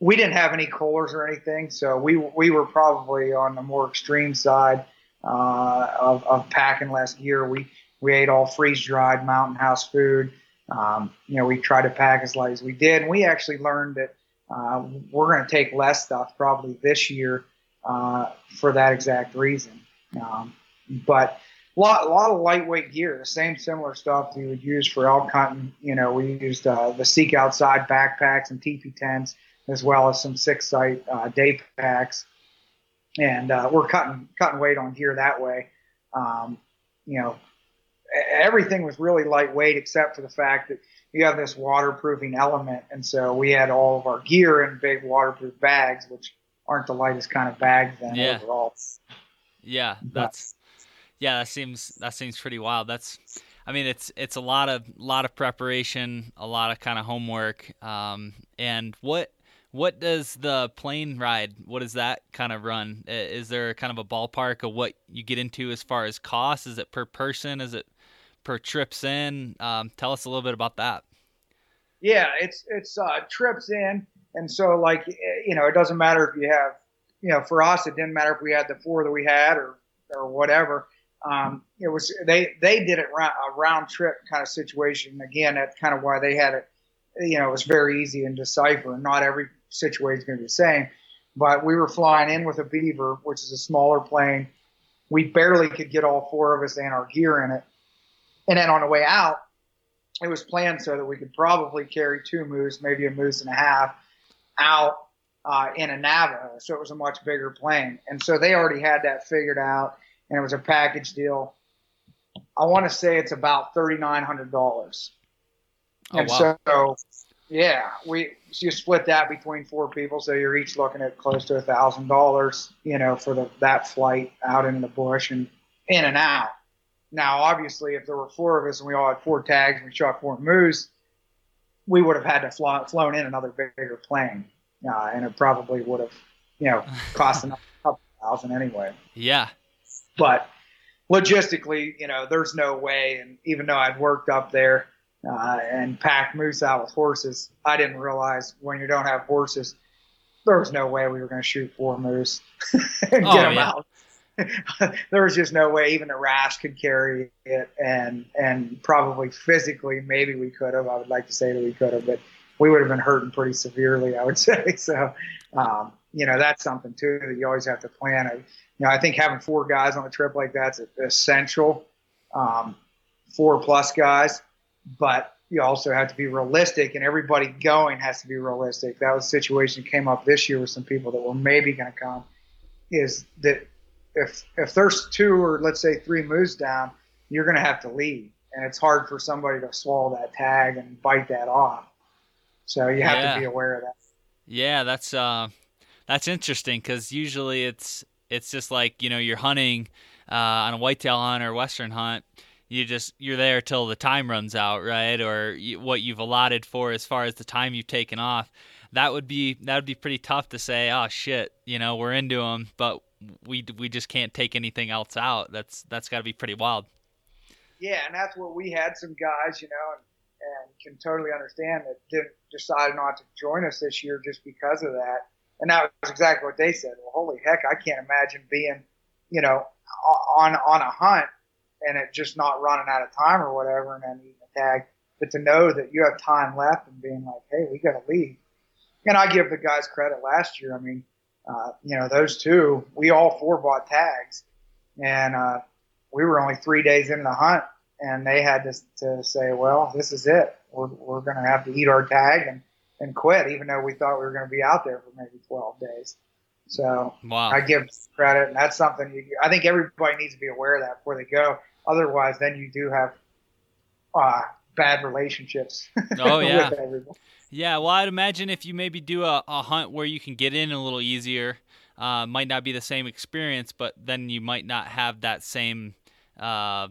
B: we didn't have any coolers or anything, so we we were probably on the more extreme side uh, of, of packing last year. We we ate all freeze dried mountain house food. Um, you know, we tried to pack as light as we did, and we actually learned that uh, we're going to take less stuff probably this year uh, for that exact reason. Um, but lot, a lot of lightweight gear, the same similar stuff you would use for elk hunting. You know, we used uh, the Seek Outside backpacks and teepee tents, as well as some six site uh, day packs, and uh, we're cutting cutting weight on gear that way. Um, you know, everything was really lightweight except for the fact that you have this waterproofing element, and so we had all of our gear in big waterproof bags, which aren't the lightest kind of bags then yeah. overall.
A: Yeah, that's yeah, that seems that seems pretty wild. That's, I mean, it's it's a lot of lot of preparation, a lot of kind of homework. Um, and what what does the plane ride? What does that kind of run? Is there kind of a ballpark of what you get into as far as cost? Is it per person? Is it per trips in? Um, tell us a little bit about that.
B: Yeah, it's it's uh, trips in, and so like you know, it doesn't matter if you have, you know, for us, it didn't matter if we had the four that we had or or whatever um, it was they they did it round, a round trip kind of situation. Again, that's kind of why they had it. You know, it was very easy and decipher. And Not every situation is going to be the same, but we were flying in with a Beaver, which is a smaller plane. We barely could get all four of us and our gear in it. And then on the way out, it was planned so that we could probably carry two moose, maybe a moose and a half, out uh, in a Navajo. So it was a much bigger plane. And so they already had that figured out and it was a package deal. I want to say it's about thirty nine hundred dollars. Oh, and wow. so, yeah, we you split that between four people, so you're each looking at close to a thousand dollars, you know, for the that flight out into the bush and in and out. Now, obviously, if there were four of us and we all had four tags and we shot four moose, we would have had to fly, flown in another bigger plane, uh, and it probably would have, you know, cost another couple thousand anyway.
A: Yeah,
B: but logistically, you know, there's no way. And even though I'd worked up there uh, and packed moose out with horses, I didn't realize when you don't have horses, there was no way we were going to shoot four moose and oh, get them yeah. out. there was just no way even the rash could carry it, and and probably physically maybe we could have. I would like to say that we could have, but we would have been hurting pretty severely. I would say so. Um, you know that's something too that you always have to plan you know, I think having four guys on a trip like that's essential. Um, four plus guys, but you also have to be realistic, and everybody going has to be realistic. That was a situation that came up this year with some people that were maybe going to come. Is that if if there's two or let's say three moves down, you're going to have to leave, and it's hard for somebody to swallow that tag and bite that off. So you have yeah. to be aware of that.
A: Yeah, that's uh, that's interesting because usually it's it's just like you know you're hunting uh, on a whitetail hunt or western hunt. You just you're there till the time runs out, right? Or you, what you've allotted for as far as the time you've taken off. That would be that would be pretty tough to say. Oh shit, you know we're into them, but we we just can't take anything else out. That's that's got to be pretty wild.
B: Yeah, and that's what we had some guys, you know, and, and can totally understand that didn't decide not to join us this year just because of that. And that was exactly what they said. Well, holy heck, I can't imagine being, you know, on on a hunt and it just not running out of time or whatever, and then eating a tag. But to know that you have time left and being like, hey, we got to leave. And I give the guys credit last year. I mean, uh, you know, those two, we all four bought tags, and uh, we were only three days into the hunt, and they had to, to say, well, this is it. We're, we're going to have to eat our tag and, and quit, even though we thought we were going to be out there for maybe 12 days. So wow. I give credit, and that's something you, I think everybody needs to be aware of that before they go. Otherwise, then you do have uh, bad relationships.
A: Oh yeah, yeah. Well, I'd imagine if you maybe do a, a hunt where you can get in a little easier, uh, might not be the same experience, but then you might not have that same uh,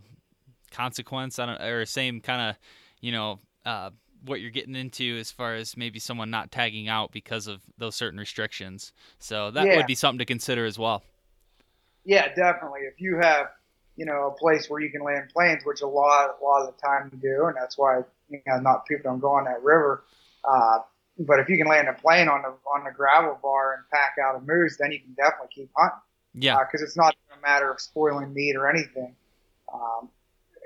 A: consequence on or same kind of you know uh, what you're getting into as far as maybe someone not tagging out because of those certain restrictions. So that yeah. would be something to consider as well.
B: Yeah, definitely. If you have, you know, a place where you can land planes, which a lot, a lot of the time you do, and that's why you know not people don't go on that river. Uh, but if you can land a plane on the on the gravel bar and pack out a moose, then you can definitely keep hunting.
A: Yeah,
B: because uh, it's not a matter of spoiling meat or anything. Um,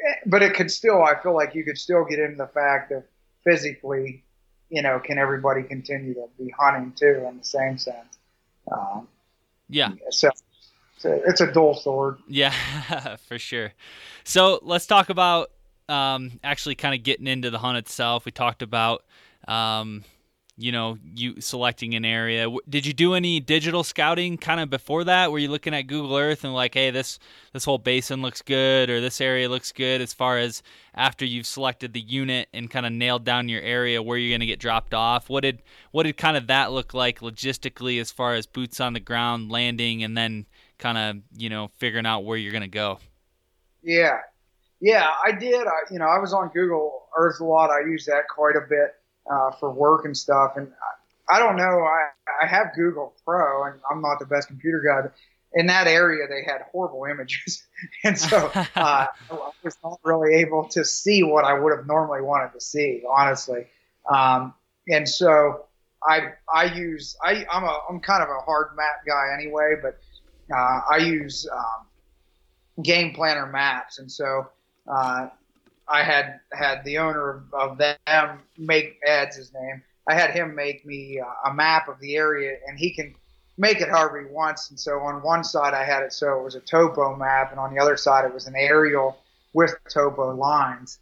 B: eh, but it could still, I feel like you could still get into the fact of physically, you know, can everybody continue to be hunting too in the same sense? Um,
A: yeah.
B: So it's a, it's a dual sword.
A: Yeah, for sure. So let's talk about um, actually kind of getting into the hunt itself. We talked about um, you know you selecting an area. Did you do any digital scouting kind of before that? Were you looking at google earth and like hey this this whole basin looks good or this area looks good as far as after you've selected the unit and kind of nailed down your area where you're going to get dropped off? What did what did kind of that look like logistically as far as boots on the ground landing and then kind of you know figuring out where you're going to go?
B: Yeah. Yeah i did. I, you know i was on google earth a lot. I use that quite a bit uh, for work and stuff. And I, I don't know. I I have Google Pro, and I'm not the best computer guy. But in that area, they had horrible images, and so uh, I was not really able to see what I would have normally wanted to see, honestly. Um, and so I I use I I'm a I'm kind of a hard map guy anyway, but uh, I use um, Game Planner maps, and so uh, I had had the owner of, them make Ed's his name. I had him make me uh, a map of the area, and he can make it however he wants. And so on one side I had it so it was a topo map, and on the other side it was an aerial with topo lines.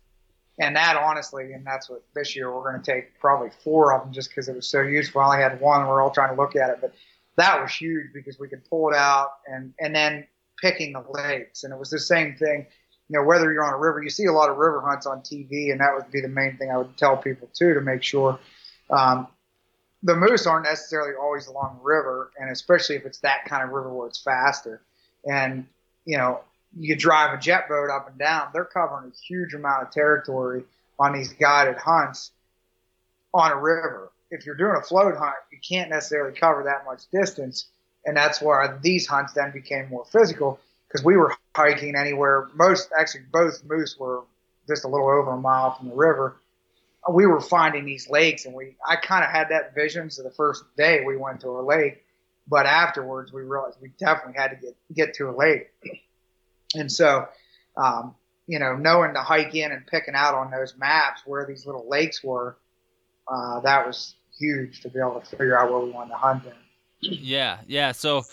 B: And that honestly, and that's what this year we're going to take probably four of them just because it was so useful. I only had one, and we're all trying to look at it, but that was huge because we could pull it out and and then picking the lakes, and it was the same thing you know, whether you're on a river, you see a lot of river hunts on TV, and that would be the main thing I would tell people too to make sure. Um, the moose aren't necessarily always along the river, and especially if it's that kind of river where it's faster. And you know, you drive a jet boat up and down, they're covering a huge amount of territory on these guided hunts on a river. If you're doing a float hunt, you can't necessarily cover that much distance, and that's why these hunts then became more physical because we were hiking anywhere. Most actually, both moose were just a little over a mile from the river. We were finding these lakes, and we I kind of had that vision. So the first day we went to a lake, but afterwards we realized we definitely had to get get to a lake. And so, um, you know, knowing to hike in and picking out on those maps where these little lakes were, uh, that was huge to be able to figure out where we wanted to hunt in.
A: Yeah, yeah. So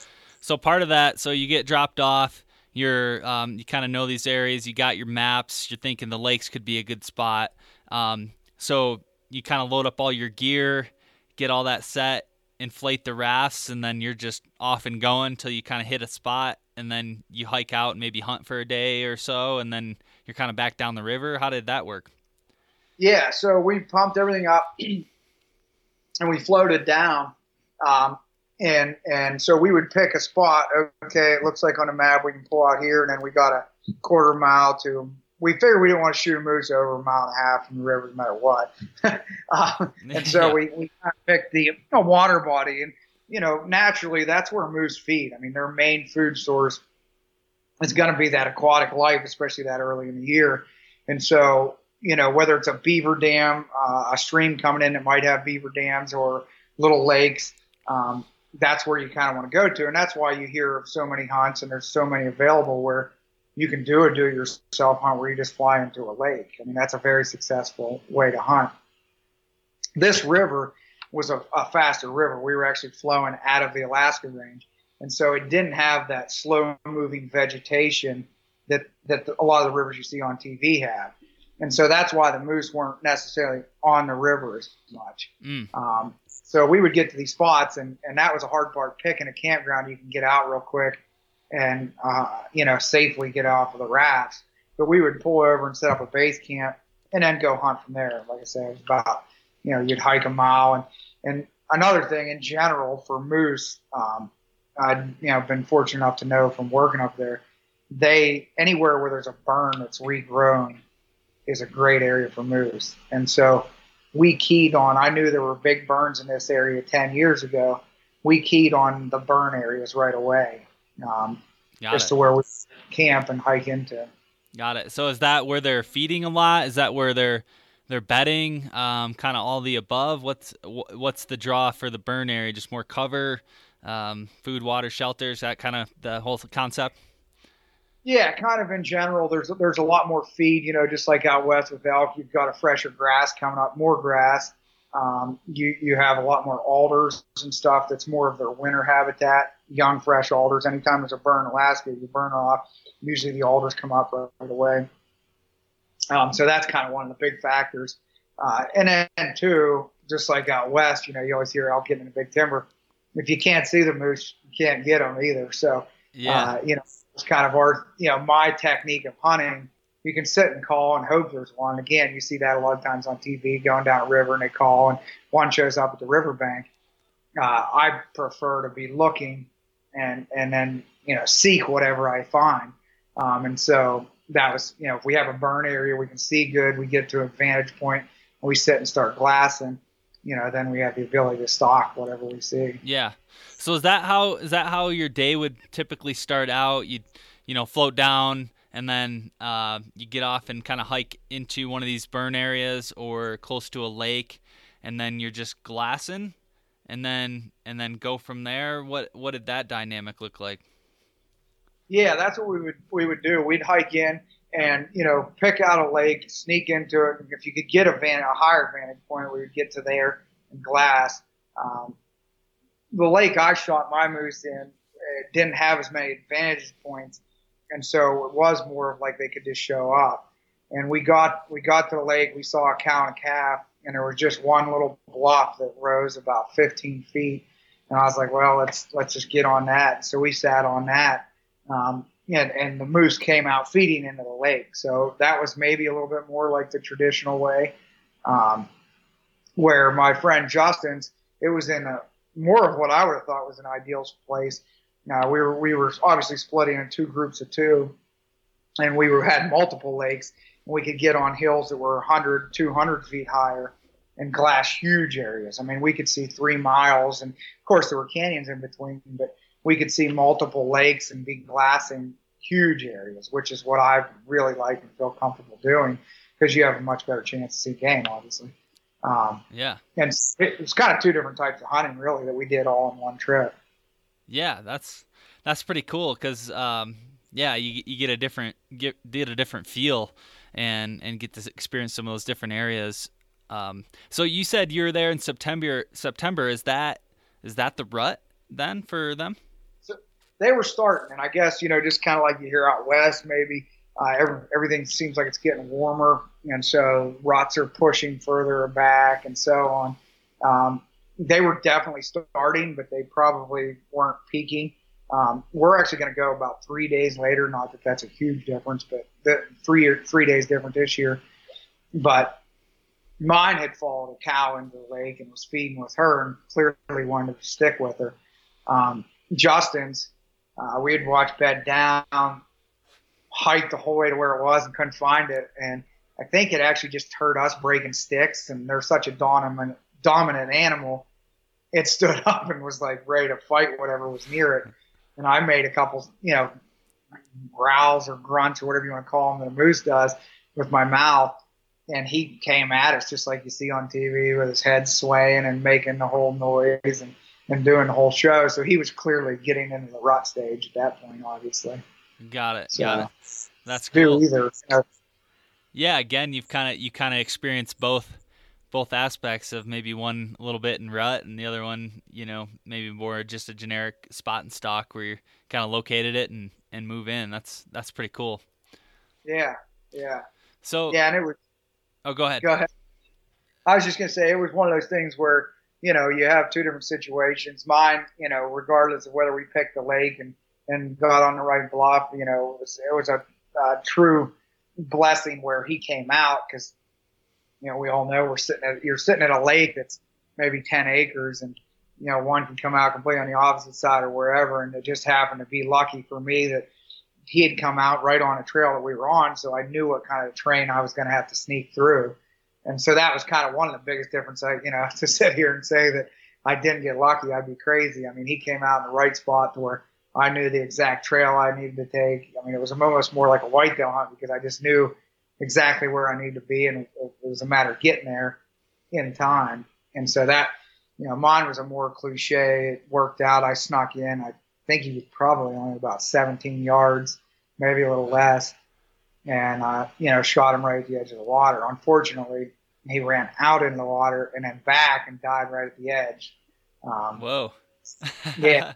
A: So part of that, so you get dropped off. You're um, you kind of know these areas. You got your maps. You're thinking the lakes could be a good spot. Um, so you kind of load up all your gear, get all that set, inflate the rafts, and then you're just off and going until you kind of hit a spot, and then you hike out and maybe hunt for a day or so, and then you're kind of back down the river. How did that work?
B: Yeah, so we pumped everything up and we floated down. Um, and and so we would pick a spot. Okay, it looks like on a map we can pull out here, and then we got a quarter mile to. We figured we didn't want to shoot a moose over a mile and a half from the river, no matter what. uh, and so we we picked the a water body, and you know naturally that's where moose feed. I mean, their main food source is going to be that aquatic life, especially that early in the year. And so you know, whether it's a beaver dam, uh, a stream coming in that might have beaver dams or little lakes, um, that's where you kind of want to go to. And that's why you hear of so many hunts and there's so many available where you can do a do it yourself hunt where you just fly into a lake. I mean, that's a very successful way to hunt. This river was a, a faster river. We were actually flowing out of the Alaska range. And so it didn't have that slow moving vegetation that, that a lot of the rivers you see on TV have and so that's why the moose weren't necessarily on the river as much. Mm. Um, so we would get to these spots, and and that was a hard part. Picking a campground you can get out real quick, and uh, you know safely get off of the rafts. But we would pull over and set up a base camp, and then go hunt from there. Like I said, about you know you'd hike a mile, and and another thing in general for moose, um, I'd you know been fortunate enough to know from working up there, they anywhere where there's a burn that's regrown is a great area for moose. And so we keyed on, I knew there were big burns in this area 10 years ago. We keyed on the burn areas right away, um, just it. to where we camp and hike into.
A: Got it. So is that where they're feeding a lot? Is that where they're they're bedding? Um, kind of all the above. What's what's the draw for the burn area? Just more cover, um, food, water, shelters. That kind of the whole concept.
B: Yeah, kind of in general. There's there's a lot more feed. You know, just like out west with elk, you've got a fresher grass coming up, more grass. Um, you you have a lot more alders and stuff. That's more of their winter habitat. Young fresh alders. Anytime there's a burn in Alaska, you burn off. Usually the alders come up right, right away. Um, so that's kind of one of the big factors. Uh, and then two, just like out west, you know, you always hear elk getting in big timber. If you can't see the moose, you can't get them either. So, yeah. uh, you know, it's kind of our, you know, my technique of hunting. You can sit and call and hope there's one. Again, you see that a lot of times on TV, going down a river and they call and one shows up at the riverbank. Uh, I prefer to be looking and and then you know seek whatever I find. Um, and so that was, you know, if we have a burn area, we can see good. We get to a vantage point, and we sit and start glassing. You know, then we have the ability to stalk whatever we see.
A: Yeah, so is that how is that how your day would typically start out? You you know float down and then uh, you get off and kind of hike into one of these burn areas or close to a lake, and then you're just glassing, and then and then go from there. What what did that dynamic look like?
B: Yeah, that's what we would we would do. We'd hike in and you know pick out a lake, sneak into it. If you could get a van a higher vantage point, we would get to there and glass. Um, the lake I shot my moose in didn't have as many advantage points, and so it was more of like they could just show up. And we got we got to the lake, we saw a cow and a calf, and there was just one little bluff that rose about 15 feet. And I was like, well, let's let's just get on that. So we sat on that, um, and and the moose came out feeding into the lake. So that was maybe a little bit more like the traditional way, um, where my friend Justin's it was in a more of what I would have thought was an ideal place. Now we were we were obviously splitting in two groups of two, and we were had multiple lakes. And we could get on hills that were 100, 200 feet higher, and glass huge areas. I mean, we could see three miles, and of course there were canyons in between, but we could see multiple lakes and be glassing huge areas, which is what I really like and feel comfortable doing because you have a much better chance to see game, obviously.
A: Um, yeah.
B: And it, it's kind of two different types of hunting, really, that we did all in one trip.
A: Yeah, that's that's pretty cool because um, yeah, you you get a different get get a different feel and and get to experience some of those different areas. Um, so you said you're there in September. September is that is that the rut then for them?
B: They were starting, and I guess you know just kind of like you hear out west, maybe uh, every, everything seems like it's getting warmer, and so ruts are pushing further back, and so on. Um, they were definitely starting, but they probably weren't peaking. Um, we're actually going to go about three days later. Not that that's a huge difference, but the three three days different this year. But mine had followed a cow into the lake and was feeding with her, and clearly wanted to stick with her. Um, Justin's, uh, we had watched bed down, hiked the whole way to where it was, and couldn't find it. And I think it actually just heard us breaking sticks, and they're such a dominant dominant animal. It stood up and was like ready to fight whatever was near it and I made a couple, you know, growls or grunts or whatever you want to call them that a moose does with my mouth. And he came at us just like you see on TV with his head swaying and making the whole noise and, and doing the whole show. So he was clearly getting into the rut stage at that point, obviously.
A: Got it. So, got it. That's cool.
B: Either.
A: Yeah. Again, you've kind of you kind of experienced both both aspects of maybe one a little bit in rut and the other one, you know, maybe more just a generic spot and stalk where you kind of located it and and move in. That's that's pretty cool.
B: Yeah, yeah.
A: So
B: yeah, and it was.
A: Oh, go ahead.
B: Go ahead. I was just gonna say it was one of those things where you know you have two different situations. Mine, you know, regardless of whether we picked the lake and and got on the right bluff, you know, it was it was a, a true blessing where he came out because you know, we all know we're sitting at, you're sitting at a lake that's maybe 10 acres and, you know, one can come out completely on the opposite side or wherever. And it just happened to be lucky for me that he had come out right on a trail that we were on. So I knew what kind of terrain I was going to have to sneak through. And so that was kind of one of the biggest differences. I, you know, to sit here and say that I didn't get lucky, I'd be crazy. I mean, he came out in the right spot to where I knew the exact trail I needed to take. I mean, it was almost more like a whitetail hunt because I just knew exactly where I needed to be, and it, was a matter of getting there in time. And so that, you know, mine was a more cliche. It worked out. I snuck in. I think he was probably only about 17 yards, maybe a little less, and uh, you know, shot him right at the edge of the water. Unfortunately, he ran out in the water and then back and died right at the edge. Um,
A: Whoa.
B: yeah.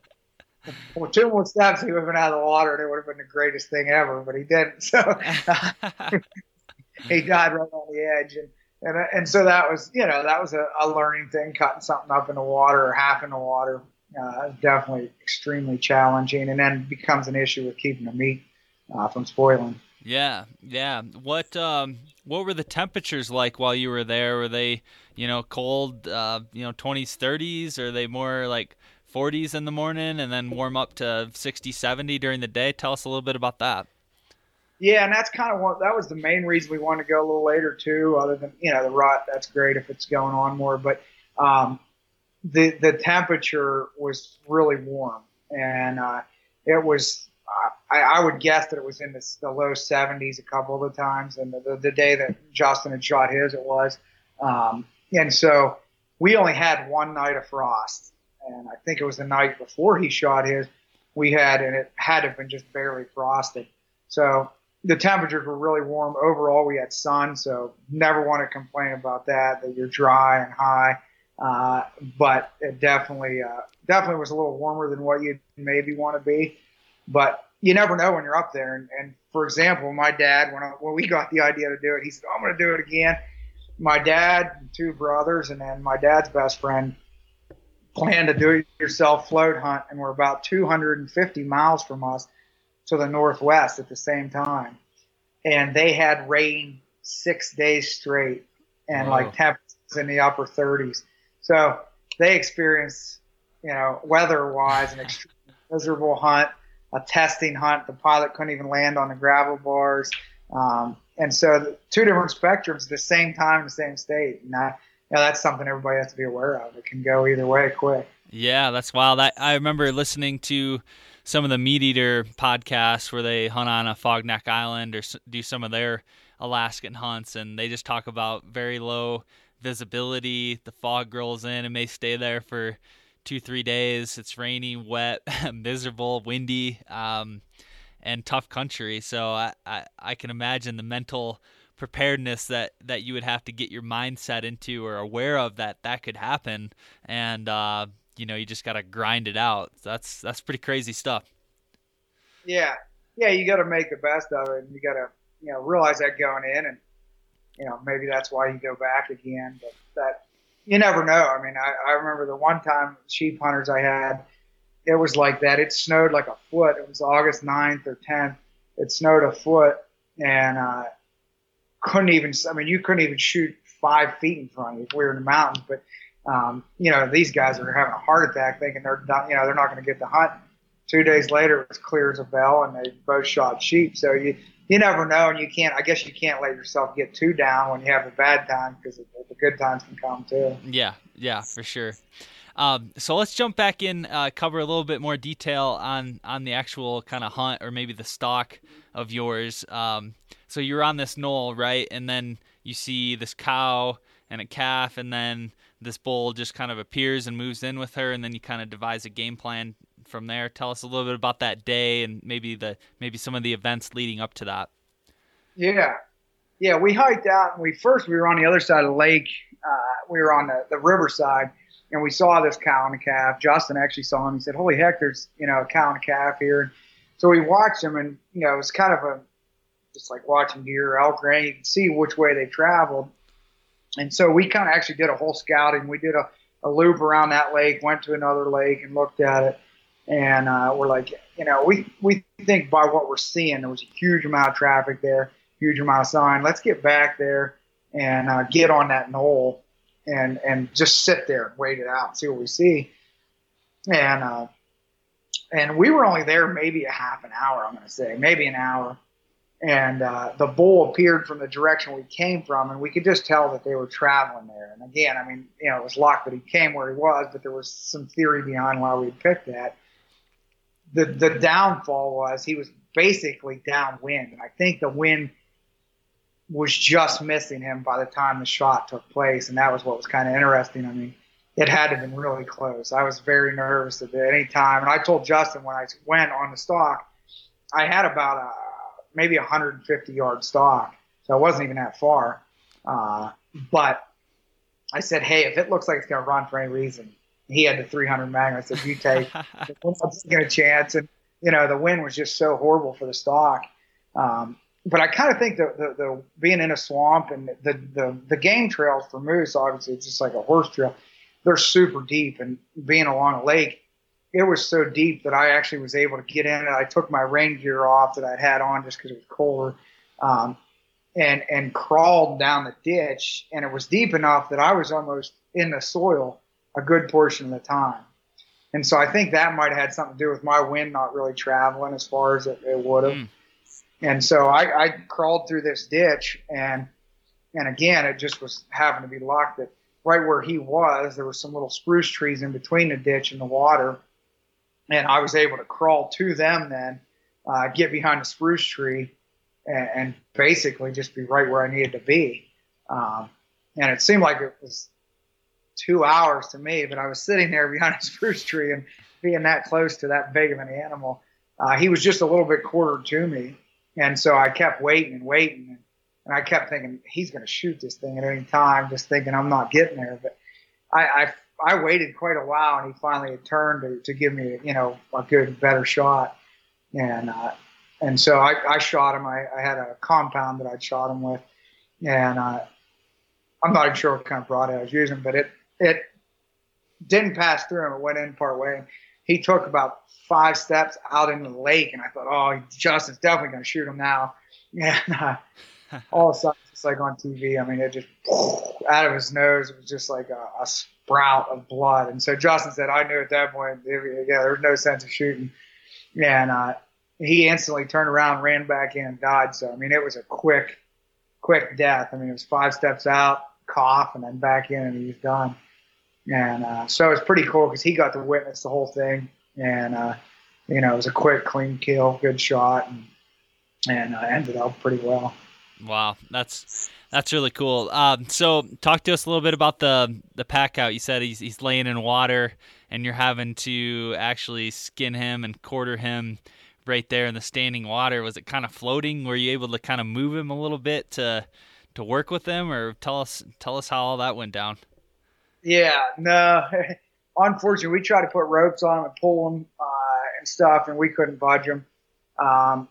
B: Well, two more steps, he would have been out of the water, and it would have been the greatest thing ever. But he didn't. So he died right on the edge, and and and so that was you know that was a, a learning thing, cutting something up in the water or half in the water. Uh, definitely extremely challenging, and then becomes an issue with keeping the meat uh, from spoiling.
A: Yeah, yeah. What um, what were the temperatures like while you were there? Were they, you know, cold, uh, you know, twenties, thirties? Or are they more like 40s in the morning and then warm up to 60, 70 during the day? Tell us a little bit about that.
B: Yeah, and that's kind of what that was the main reason we wanted to go a little later too. Other than you know the rut, that's great if it's going on more, but um, the the temperature was really warm, and uh, it was. I, I would guess that it was in the, the low 70s a couple of the times, and the, the, the day that Justin had shot his, it was. Um, and so we only had one night of frost, and I think it was the night before he shot his. We had, and it had to have been just barely frosted. So the temperatures were really warm. Overall, we had sun, so never want to complain about that. That you're dry and high, uh, but it definitely uh, definitely was a little warmer than what you maybe want to be. But you never know when you're up there. And, and for example, my dad, when I, when we got the idea to do it, he said, "I'm going to do it again." My dad, two brothers, and then my dad's best friend planned to do it yourself float hunt, and we're about 250 miles from us to the northwest at the same time. And they had rain six days straight and like temperatures in the upper 30s. So they experienced, you know, weather wise, an extremely miserable hunt, a testing hunt. The pilot couldn't even land on the gravel bars. Um, and so two different spectrums at the same time in the same state. And that, you know, that's something everybody has to be aware of. It can go either way quick.
A: Yeah, that's wild. I, I remember listening to some of the MeatEater podcasts where they hunt on Afognak Island or do some of their Alaskan hunts, and they just talk about very low visibility. The fog rolls in and may stay there for two, three days. It's rainy, wet, miserable, windy, um, and tough country. So I, I, I can imagine the mental preparedness that that you would have to get your mindset into or aware of that that could happen and uh, you know you just got to grind it out. That's that's pretty crazy stuff.
B: yeah, yeah. You got to make the best of it, and you got to you know realize that going in, and you know maybe that's why you go back again. But that you never know. I mean, I, I remember the one time sheep hunters I had, it was like that. It snowed like a foot. It was August 9th or 10th. It snowed a foot, and uh, couldn't even. I mean, you couldn't even shoot five feet in front of you if we were in the mountains. But um, you know, these guys are having a heart attack, thinking they're done. You know, they're not going to get the hunt. Two days later, it's clear as a bell, and they both shot sheep. So you you never know, and you can't. I guess you can't let yourself get too down when you have a bad time because the good times can come too.
A: Yeah, yeah, for sure. Um, so let's jump back in, uh, cover a little bit more detail on on the actual kind of hunt or maybe the stalk of yours. Um, so you're on this knoll, right? And then you see this cow and a calf, and then this bull just kind of appears and moves in with her, and then you kind of devise a game plan from there. Tell us a little bit about that day and maybe the maybe some of the events leading up to that.
B: Yeah, yeah. We hiked out, and we first we were on the other side of the lake. Uh, we were on the, the riverside, and we saw this cow and calf. Justin actually saw him. He said, "Holy heck, there's you know a cow and calf here." So we watched them, and you know it was kind of a just like watching deer or elk, and you can see which way they traveled. And so we kind of actually did a whole scouting. We did a, a loop around that lake, went to another lake, and looked at it. And uh, we're like, you know, we we think by what we're seeing, there was a huge amount of traffic there, huge amount of sign. Let's get back there and uh, get on that knoll and and just sit there and wait it out, and see what we see. And uh, and we were only there maybe a half an hour. I'm going to say maybe an hour and uh, the bull appeared from the direction we came from, and we could just tell that they were traveling there. And again, I mean, you know, it was luck that he came where he was, but there was some theory behind why we picked that. The the downfall was he was basically downwind, and I think the wind was just missing him by the time the shot took place, and that was what was kind of interesting. I mean, it had to have been really close. I was very nervous at any time, and I told Justin when I went on the stalk, I had about a maybe 150 yard stalk, so it wasn't even that far. Uh, but I said, hey, if it looks like it's going to run for any reason, he had the 300 Magnum. I said, you take. I'm not taking a chance, and you know the wind was just so horrible for the stalk. Um, but I kind of think the, the, the being in a swamp and the, the the game trails for moose, obviously it's just like a horse trail. They're super deep, and being along a lake, it was so deep that I actually was able to get in it. I took my rain gear off that I'd had on just because it was colder, um, and and crawled down the ditch. And it was deep enough that I was almost in the soil a good portion of the time. And so I think that might have had something to do with my wind not really traveling as far as it, it would have. Mm. And so I, I crawled through this ditch, and and again, it just was having to be locked that right where he was, there were some little spruce trees in between the ditch and the water and I was able to crawl to them then, uh, get behind a spruce tree, and, and, basically just be right where I needed to be. Um, and it seemed like it was two hours to me, but I was sitting there behind a spruce tree and being that close to that big of an animal. Uh, he was just a little bit quartered to me, and so I kept waiting and waiting, and, and I kept thinking he's going to shoot this thing at any time, just thinking I'm not getting there. But I, I I waited quite a while, and he finally had turned to, to give me, you know, a good, better shot. And uh, and so I, I shot him. I, I, had a compound that I'd shot him with, and uh, I'm not even sure what kind of broad I was using, but it it didn't pass through him. It went in part way. He took about five steps out into the lake, and I thought, oh, Justin's definitely going to shoot him now. And uh, all of a sudden, it's like on TV. I mean, it just out of his nose. It was just like a, a sprout of blood. And so Justin said, I knew at that point, yeah, there was no sense of shooting. And uh, he instantly turned around, ran back in, and died. So I mean, it was a quick, quick death. I mean, it was five steps out, cough, and then back in, and he was done. And uh, so it was pretty cool because he got to witness the whole thing. And uh, you know, it was a quick, clean kill, good shot, and and uh, ended up pretty well.
A: Wow, that's that's really cool. Um, so, talk to us a little bit about the the pack out. You said he's he's laying in water, and you're having to actually skin him and quarter him right there in the standing water. Was it kind of floating? Were you able to kind of move him a little bit to to work with him, or tell us tell us how all that went down?
B: Yeah, no. Unfortunately, we tried to put ropes on him and pull him uh, and stuff, and we couldn't budge him. um,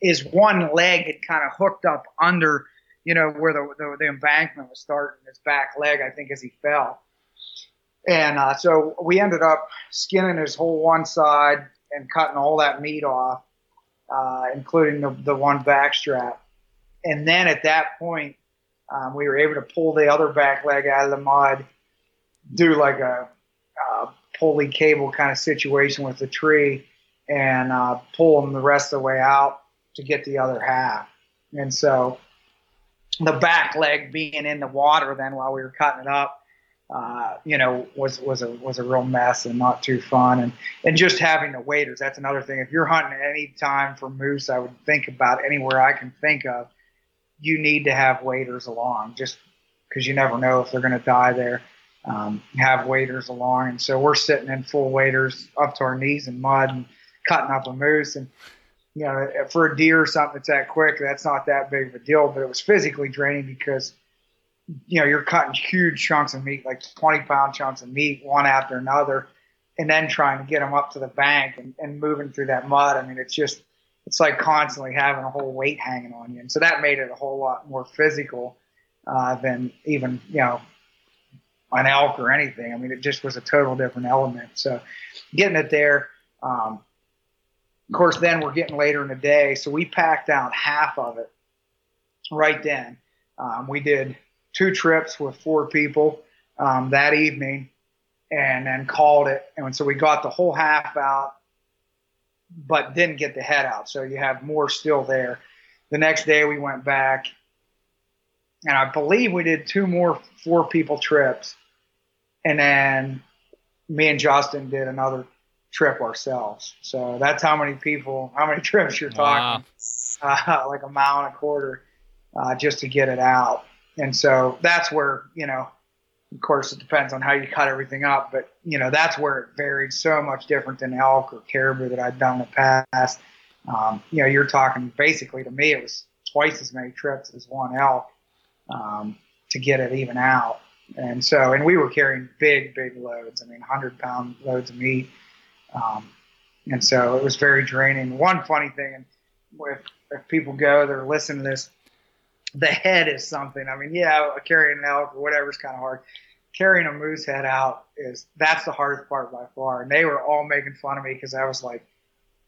B: his one leg had kind of hooked up under, you know, where the, the, the embankment was starting, his back leg, I think, as he fell. And uh, so we ended up skinning his whole one side and cutting all that meat off, uh, including the, the one back strap. And then at that point, um, we were able to pull the other back leg out of the mud, do like a, a pulley cable kind of situation with the tree, and uh, pull them the rest of the way out to get the other half. And so the back leg being in the water then while we were cutting it up, uh, you know, was was a was a real mess and not too fun. And and just having the waders, that's another thing. If you're hunting any time for moose, I would think about anywhere I can think of you need to have waders along just because you never know if they're going to die there. Um, have waders along, and so we're sitting in full waders up to our knees in mud and cutting up a moose. And you know, for a deer or something that's that quick, that's not that big of a deal. But it was physically draining because you know you're cutting huge chunks of meat, like 20 pound chunks of meat, one after another, and then trying to get them up to the bank and, and moving through that mud. I mean, it's just it's like constantly having a whole weight hanging on you. And so that made it a whole lot more physical uh, than even, you know, an elk or anything. I mean, it just was a total different element. So getting it there, um, of course, then we're getting later in the day. So we packed out half of it right then. Um, we did two trips with four people um, that evening and then called it. And so we got the whole half out but didn't get the head out. So you have more still there. The next day we went back, and I believe we did two more four people trips, and then me and Justin did another trip ourselves. So that's how many people, how many trips you're talking, wow. uh, like a mile and a quarter, uh, just to get it out. And so that's where you know of course, it depends on how you cut everything up, but you know that's where it varied so much different than elk or caribou that I'd done in the past. Um, you know, you're talking basically to me it was twice as many trips as one elk um, to get it even out. And so, and we were carrying big, big loads. I mean, hundred pound loads of meat. Um, and so it was very draining. One funny thing, and if, if people go, they're listening to this, the head is something. I mean, yeah, carrying an elk or whatever is kind of hard. Carrying a moose head out is that's the hardest part by far. And they were all making fun of me because I was like,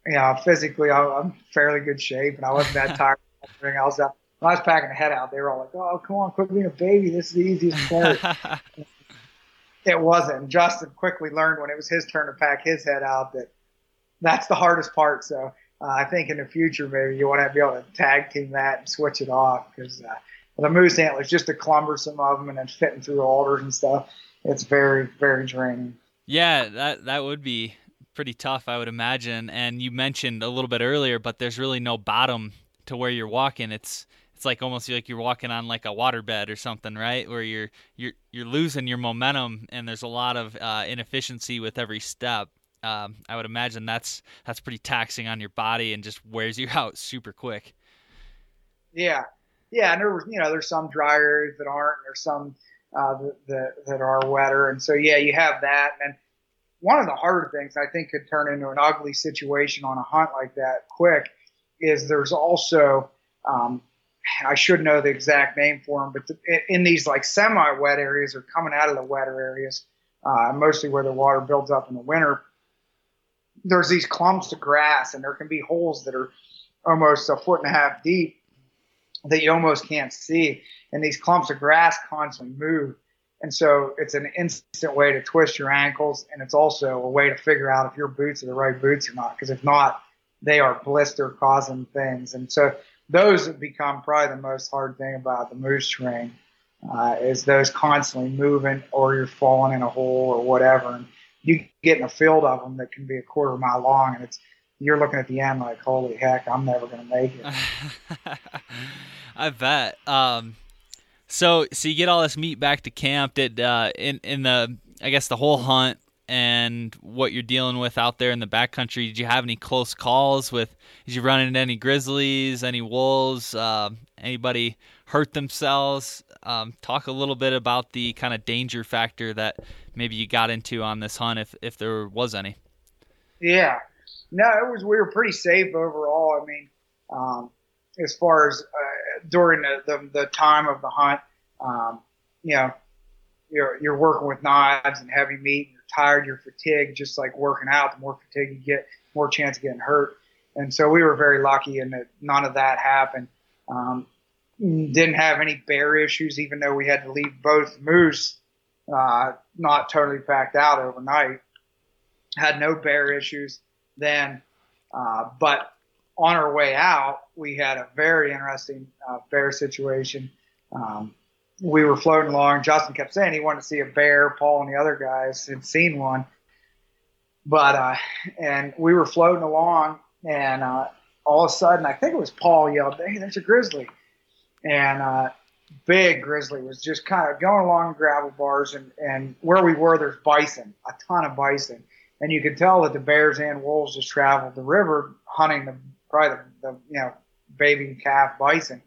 B: you know, physically I'm fairly good shape and I wasn't that tired. Everything else out. When I was packing the head out, they were all like, "Oh, come on, quit being a baby. This is the easiest part." it wasn't. Justin quickly learned when it was his turn to pack his head out that that's the hardest part. So uh, I think in the future maybe you want to be able to tag team that and switch it off because uh, the moose antlers just a cumbersome of them and then fitting through alders and stuff. It's very very draining.
A: Yeah, that that would be pretty tough, I would imagine. And you mentioned a little bit earlier, but there's really no bottom to where you're walking. It's it's like almost like you're walking on like a waterbed or something, right? Where you're you're you're losing your momentum, and there's a lot of uh, inefficiency with every step um, I would imagine that's that's pretty taxing on your body and just wears you out super quick.
B: Yeah, yeah, and there you know there's some areas that aren't, there's some uh, that that are wetter, and so yeah, you have that. And one of the harder things I think could turn into an ugly situation on a hunt like that quick is there's also um, I should know the exact name for them, but the, in these like semi-wet areas or coming out of the wetter areas, uh, mostly where the water builds up in the winter, there's these clumps of grass and there can be holes that are almost a foot and a half deep that you almost can't see. And these clumps of grass constantly move. And so it's an instant way to twist your ankles. And it's also a way to figure out if your boots are the right boots or not. Because if not, they are blister causing things. And so those have become probably the most hard thing about the moose terrain uh, is those constantly moving or you're falling in a hole or whatever. And you get in a field of them that can be a quarter mile long, and it's you're looking at the end like, holy heck, I'm never going to make it.
A: I bet. Um, so so you get all this meat back to camp. Did uh, in in the I guess the whole hunt and what you're dealing with out there in the backcountry. Did you have any close calls with? Did you run into any grizzlies, any wolves, uh, anybody hurt themselves? Um, talk a little bit about the kind of danger factor that maybe you got into on this hunt, if if there was any.
B: Yeah, no, it was we were pretty safe overall. I mean, um, as far as uh, during the, the, the time of the hunt, um, you know, you're you're working with knives and heavy meat. And tired, you're fatigued. Just like working out, the more fatigued you get, more chance of getting hurt. And so we were very lucky in that none of that happened. Um, didn't have any bear issues, even though we had to leave both moose uh, not totally packed out overnight. Had no bear issues then, uh, but on our way out, we had a very interesting uh, bear situation. Um, we were floating along. Justin kept saying he wanted to see a bear. Paul and the other guys had seen one, but uh, and we were floating along, and uh, all of a sudden, I think it was Paul yelled, "Hey, there's a grizzly!" And uh, big grizzly was just kind of going along gravel bars, and and where we were, there's bison, a ton of bison, and you could tell that the bears and wolves just traveled the river hunting the probably the, the you know baby calf bison.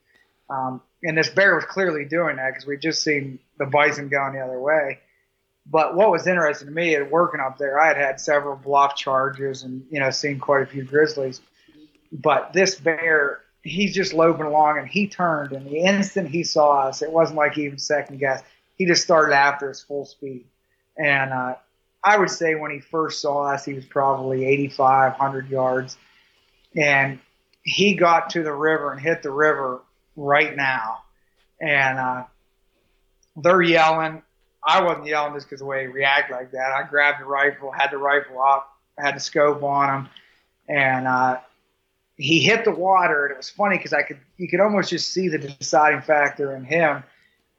B: Um, and this bear was clearly doing that because we'd just seen the bison going the other way. But what was interesting to me at working up there, I had had several bluff charges and you know seen quite a few grizzlies. But this bear, he's just loping along, and he turned, and the instant he saw us, it wasn't like he even second guess. He just started after us full speed, and uh, I would say when he first saw us, he was probably 85, 100 yards, and he got to the river and hit the river right now, and uh, they're yelling. I wasn't yelling just because the way he reacted like that. I grabbed the rifle, had the rifle up, had the scope on him, and uh, he hit the water. And it was funny because I could you could almost just see the deciding factor in him.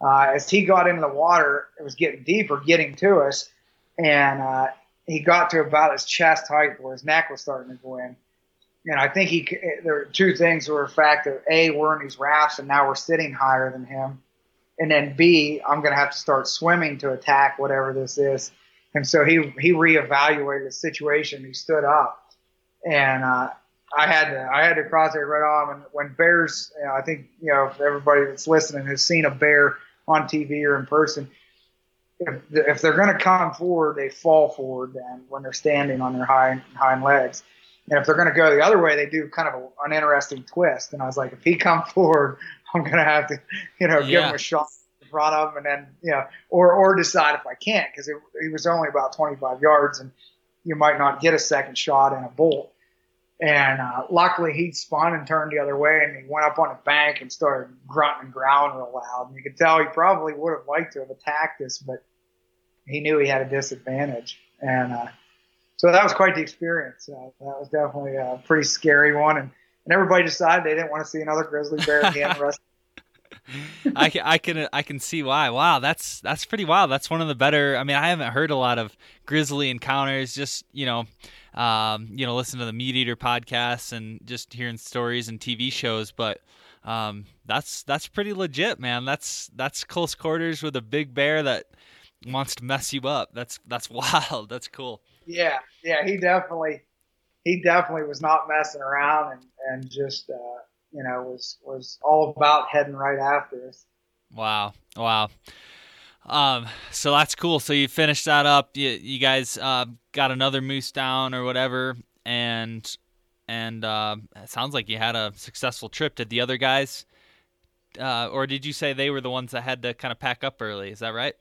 B: Uh, as he got into the water, it was getting deeper, getting to us, and uh, he got to about his chest height where his neck was starting to go in. And I think he there are two things were a fact that a we're in these rafts and now we're sitting higher than him, and then B, I'm going to have to start swimming to attack whatever this is. And so he he reevaluated the situation. He stood up, and uh, I had to I had to cross it right on. And when bears, you know, I think you know everybody that's listening has seen a bear on TV or in person. If, if they're going to come forward, they fall forward. And when they're standing on their hind hind legs, and if they're going to go the other way, they do kind of a, an interesting twist. And I was like, if he comes forward, I'm going to have to, you know, yeah. give him a shot in front of him, and then, you know, or or decide if I can't because he was only about 25 yards, and you might not get a second shot in a bolt. And uh, luckily, he spun and turned the other way, and he went up on a bank and started grunting and growling real loud. And you could tell he probably would have liked to have attacked us, but he knew he had a disadvantage. And uh, so that was quite the experience. Uh, that was definitely a pretty scary one, and, and everybody decided they didn't want to see another grizzly bear again.
A: I, can, I can I can see why. Wow, that's that's pretty wild. That's one of the better. I mean, I haven't heard a lot of grizzly encounters. Just you know, um, you know, listen to the MeatEater podcasts and just hearing stories and TV shows. But um, that's that's pretty legit, man. That's that's close quarters with a big bear that wants to mess you up. That's that's wild. That's cool.
B: Yeah, yeah, he definitely he definitely was not messing around and and just uh, you know was was all about heading right after us.
A: Wow, wow. Um, so that's cool. So you finished that up. You you guys uh, got another moose down or whatever, and and uh, it sounds like you had a successful trip. Did the other guys, uh, or did you say they were the ones that had to kind of pack up early? Is that right?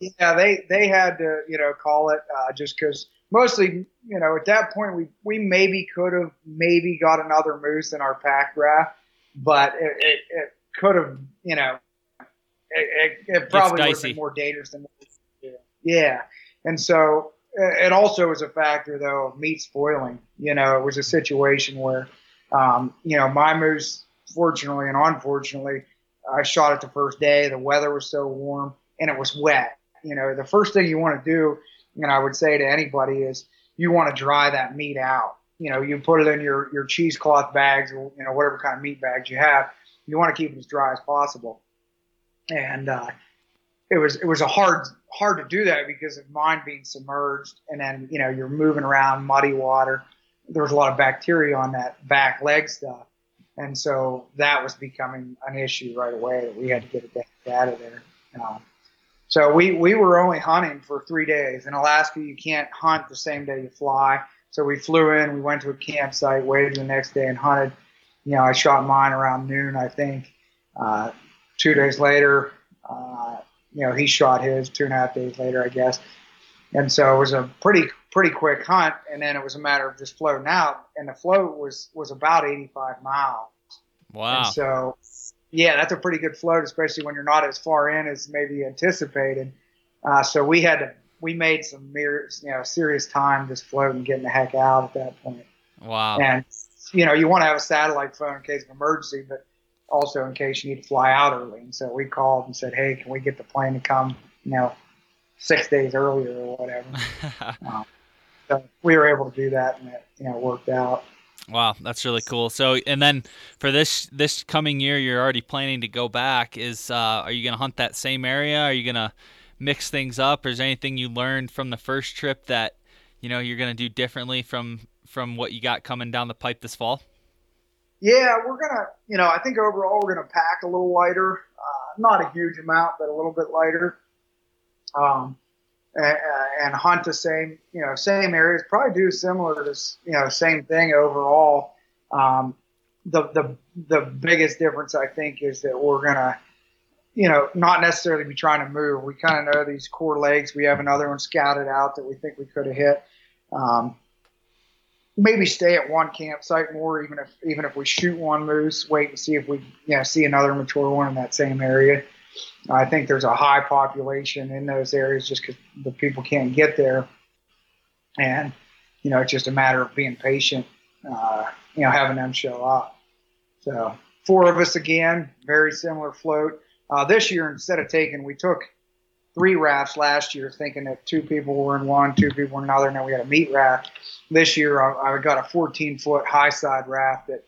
B: Yeah, they they had to you know call it uh, just because mostly you know at that point we we maybe could have maybe got another moose in our pack draft, but it, it, it could have you know it, it, it probably would have been more dangerous than yeah, and so it also was a factor though of meat spoiling. You know, it was a situation where um, you know my moose, fortunately and unfortunately, I shot it the first day. The weather was so warm and it was wet you know, the first thing you want to do, and I would say to anybody is you want to dry that meat out. You know, you put it in your, your cheesecloth bags or, you know, whatever kind of meat bags you have. You want to keep it as dry as possible. And, uh, it was, it was a hard, hard to do that because of mine being submerged and then, you know, you're moving around muddy water. There was a lot of bacteria on that back leg stuff. And so that was becoming an issue right away. That we had to get it out of there. Um, so we we were only hunting for three days. In Alaska, you can't hunt the same day you fly. So we flew in, we went to a campsite, waited the next day and hunted. You know, I shot mine around noon, I think. Uh, two days later, uh, you know, he shot his two and a half days later, I guess. And so it was a pretty pretty quick hunt, and then it was a matter of just floating out. And the float was was about 85 miles.
A: Wow.
B: And so, yeah, that's a pretty good float, especially when you're not as far in as maybe anticipated. Uh, so we had to we made some you know serious time just floating, getting the heck out at that point.
A: Wow.
B: And you know you want to have a satellite phone in case of emergency, but also in case you need to fly out early. And so we called and said, hey, can we get the plane to come, you know, six days earlier or whatever. um, so we were able to do that, and it you know worked out.
A: Wow, that's really cool. So, and then for this this coming year, you're already planning to go back. Is uh, are you going to hunt that same area? Are you going to mix things up? Is there anything you learned from the first trip that you know you're going to do differently from from what you got coming down the pipe this fall?
B: Yeah, we're gonna, you know, I think overall we're gonna pack a little lighter, uh, not a huge amount, but a little bit lighter. Um, and, and hunt the same, you know, same areas. Probably do similar to, you know, same thing overall. Um, the the the biggest difference I think is that we're gonna you know, not necessarily be trying to move. We kind of know these core legs. We have another one scouted out that we think we could have hit. Um, maybe stay at one campsite more, even if even if we shoot one moose, wait and see if we you know, see another mature one in that same area. I think there's a high population in those areas just because the people can't get there, and you know it's just a matter of being patient. Uh, you know, having them show up. So four of us again, very similar float. Uh, this year, instead of taking, we took three rafts last year, thinking that two people were in one, two people in another, and then we had a meat raft. This year, I, I got a 14 foot high side raft that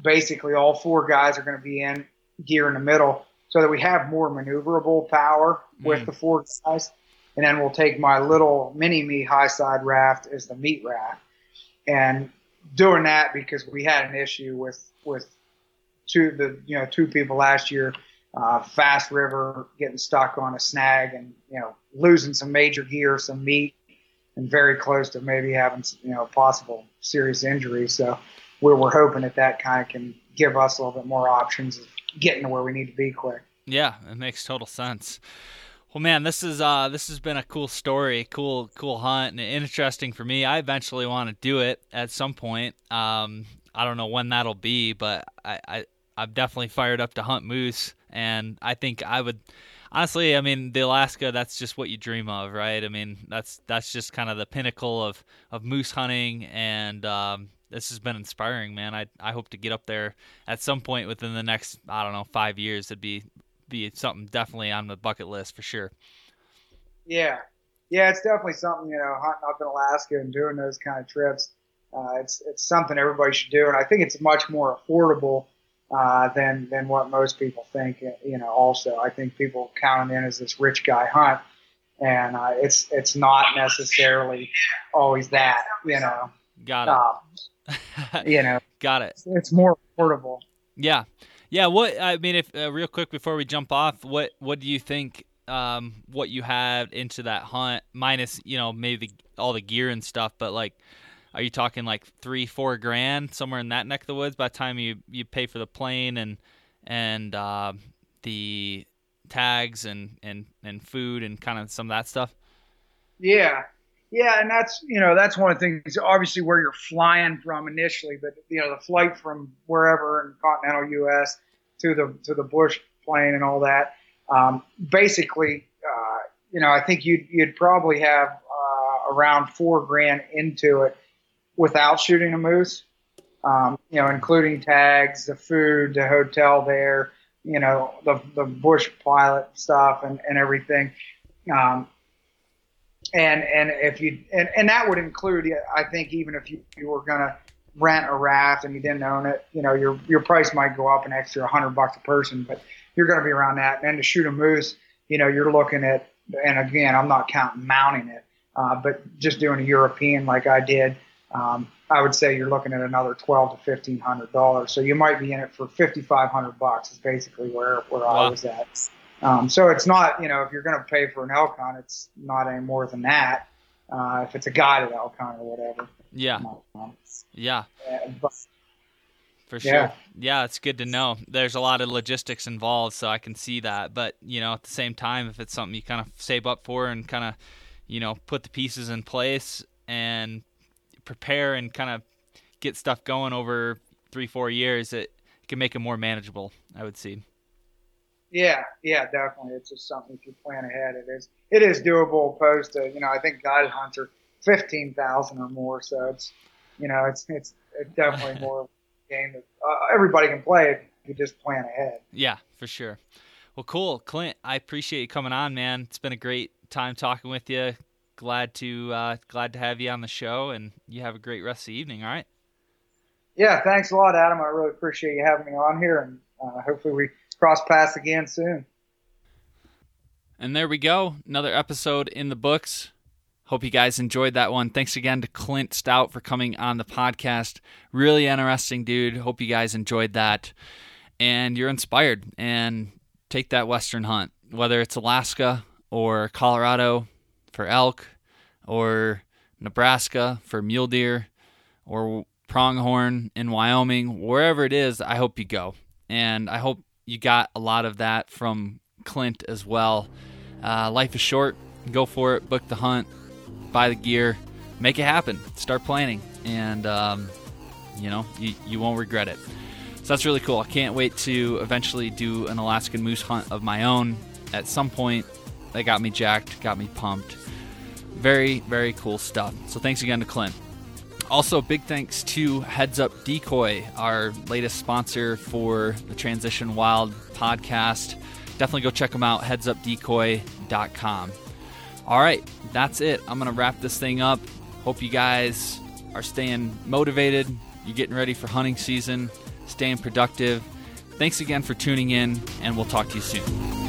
B: basically all four guys are going to be in gear in the middle, so that we have more maneuverable power with mm. the four guys. And then we'll take my little mini me high side raft as the meat raft, and doing that because we had an issue with with two the you know two people last year uh, fast river, getting stuck on a snag and, you know, losing some major gear, some meat, and very close to maybe having, you know, possible serious injury. So we're, we're hoping that that kind of can give us a little bit more options getting to where we need to be quick.
A: Yeah, it makes total sense. Well, man, this is uh, this has been a cool story, cool, cool hunt, and interesting for me. I eventually want to do it at some point. Um, I don't know when that'll be, but I, I I'm definitely fired up to hunt moose and I think I would honestly, I mean, the Alaska, that's just what you dream of, right? I mean, that's that's just kind of the pinnacle of of moose hunting, and um, this has been inspiring, man. I I hope to get up there at some point within the next I don't know five years. It'd be be something definitely on the bucket list for sure.
B: Yeah, yeah, it's definitely something you know hunting up in Alaska and doing those kind of trips. Uh, it's it's something everybody should do, and I think it's much more affordable uh, than than what most people think. You know, also I think people count it in as this rich guy hunt, and uh, it's it's not necessarily always that. You know,
A: got
B: it. Um, you know,
A: got it.
B: It's more affordable.
A: Yeah, yeah. What I mean, if uh, real quick before we jump off, what what do you think? Um, what you had into that hunt, minus you know maybe the, all the gear and stuff, but like are you talking like three, four grand somewhere in that neck of the woods by the time you you pay for the plane and and uh, the tags and and and food and kind of some of that stuff?
B: Yeah, yeah, and that's you know that's one of the things. Obviously, where you're flying from initially, but you know the flight from wherever in continental U.S. to the to the bush plane and all that. Um, basically, uh, you know, I think you'd you'd probably have uh, around four grand into it without shooting a moose. Um, you know, including tags, the food, the hotel there, you know, the the bush pilot stuff and, and everything. Um, and and if you and, and that would include, I think, even if you, you were gonna rent a raft and you didn't own it, you know, your your price might go up an extra hundred bucks a person, but you're gonna be around that. And to shoot a moose, you know, you're looking at, and again, I'm not counting mounting it, uh, but just doing a European like I did um, I would say you're looking at another twelve to fifteen hundred dollars. So you might be in it for fifty five hundred bucks. Is basically where where wow. I was at. Um, so it's not, you know, if you're going to pay for an elk hunt, it's not any more than that. Uh, if it's a guided elk hunt or whatever.
A: Yeah. Yeah.
B: But,
A: for sure. Yeah. yeah, it's good to know. There's a lot of logistics involved, so I can see that. But you know, at the same time, if it's something you kind of save up for and kind of, you know, put the pieces in place and prepare and kind of get stuff going over three, four years, it, it can make it more manageable. I would see.
B: Yeah, yeah, definitely. It's just something if you plan ahead, it is it is doable. Opposed to you know, I think guided hunts are fifteen thousand or more, so it's you know, it's it's, it's definitely more game that uh, everybody can play if you just plan ahead.
A: Yeah, for sure. Well, cool, Clint. I appreciate you coming on, man. It's been a great time talking with you. Glad to uh, glad to have you on the show, and you have a great rest of the evening. All right.
B: Yeah, thanks a lot, Adam. I really appreciate you having me on here, and uh, hopefully we cross paths again soon.
A: And there we go, another episode in the books. Hope you guys enjoyed that one. Thanks again to Clint Stout for coming on the podcast. Really interesting dude. Hope you guys enjoyed that. And you're inspired and take that Western hunt, whether it's Alaska or Colorado for elk or Nebraska for mule deer or pronghorn in Wyoming, wherever it is, I hope you go. And I hope you got a lot of that from Clint as well. Uh, life is short. Go for it. Book the hunt buy the gear, make it happen, start planning, and um, you know you, you won't regret it. So that's really cool. I can't wait to eventually do an Alaskan moose hunt of my own at some point. That got me jacked, got me pumped. Very, very cool stuff. So thanks again to Clint. Also, big thanks to Heads Up Decoy, our latest sponsor for the Transition Wild podcast. Definitely go check them out, headsupdecoy.com. All right, that's it. I'm going to wrap this thing up. Hope you guys are staying motivated. You're getting ready for hunting season, staying productive. Thanks again for tuning in, and we'll talk to you soon.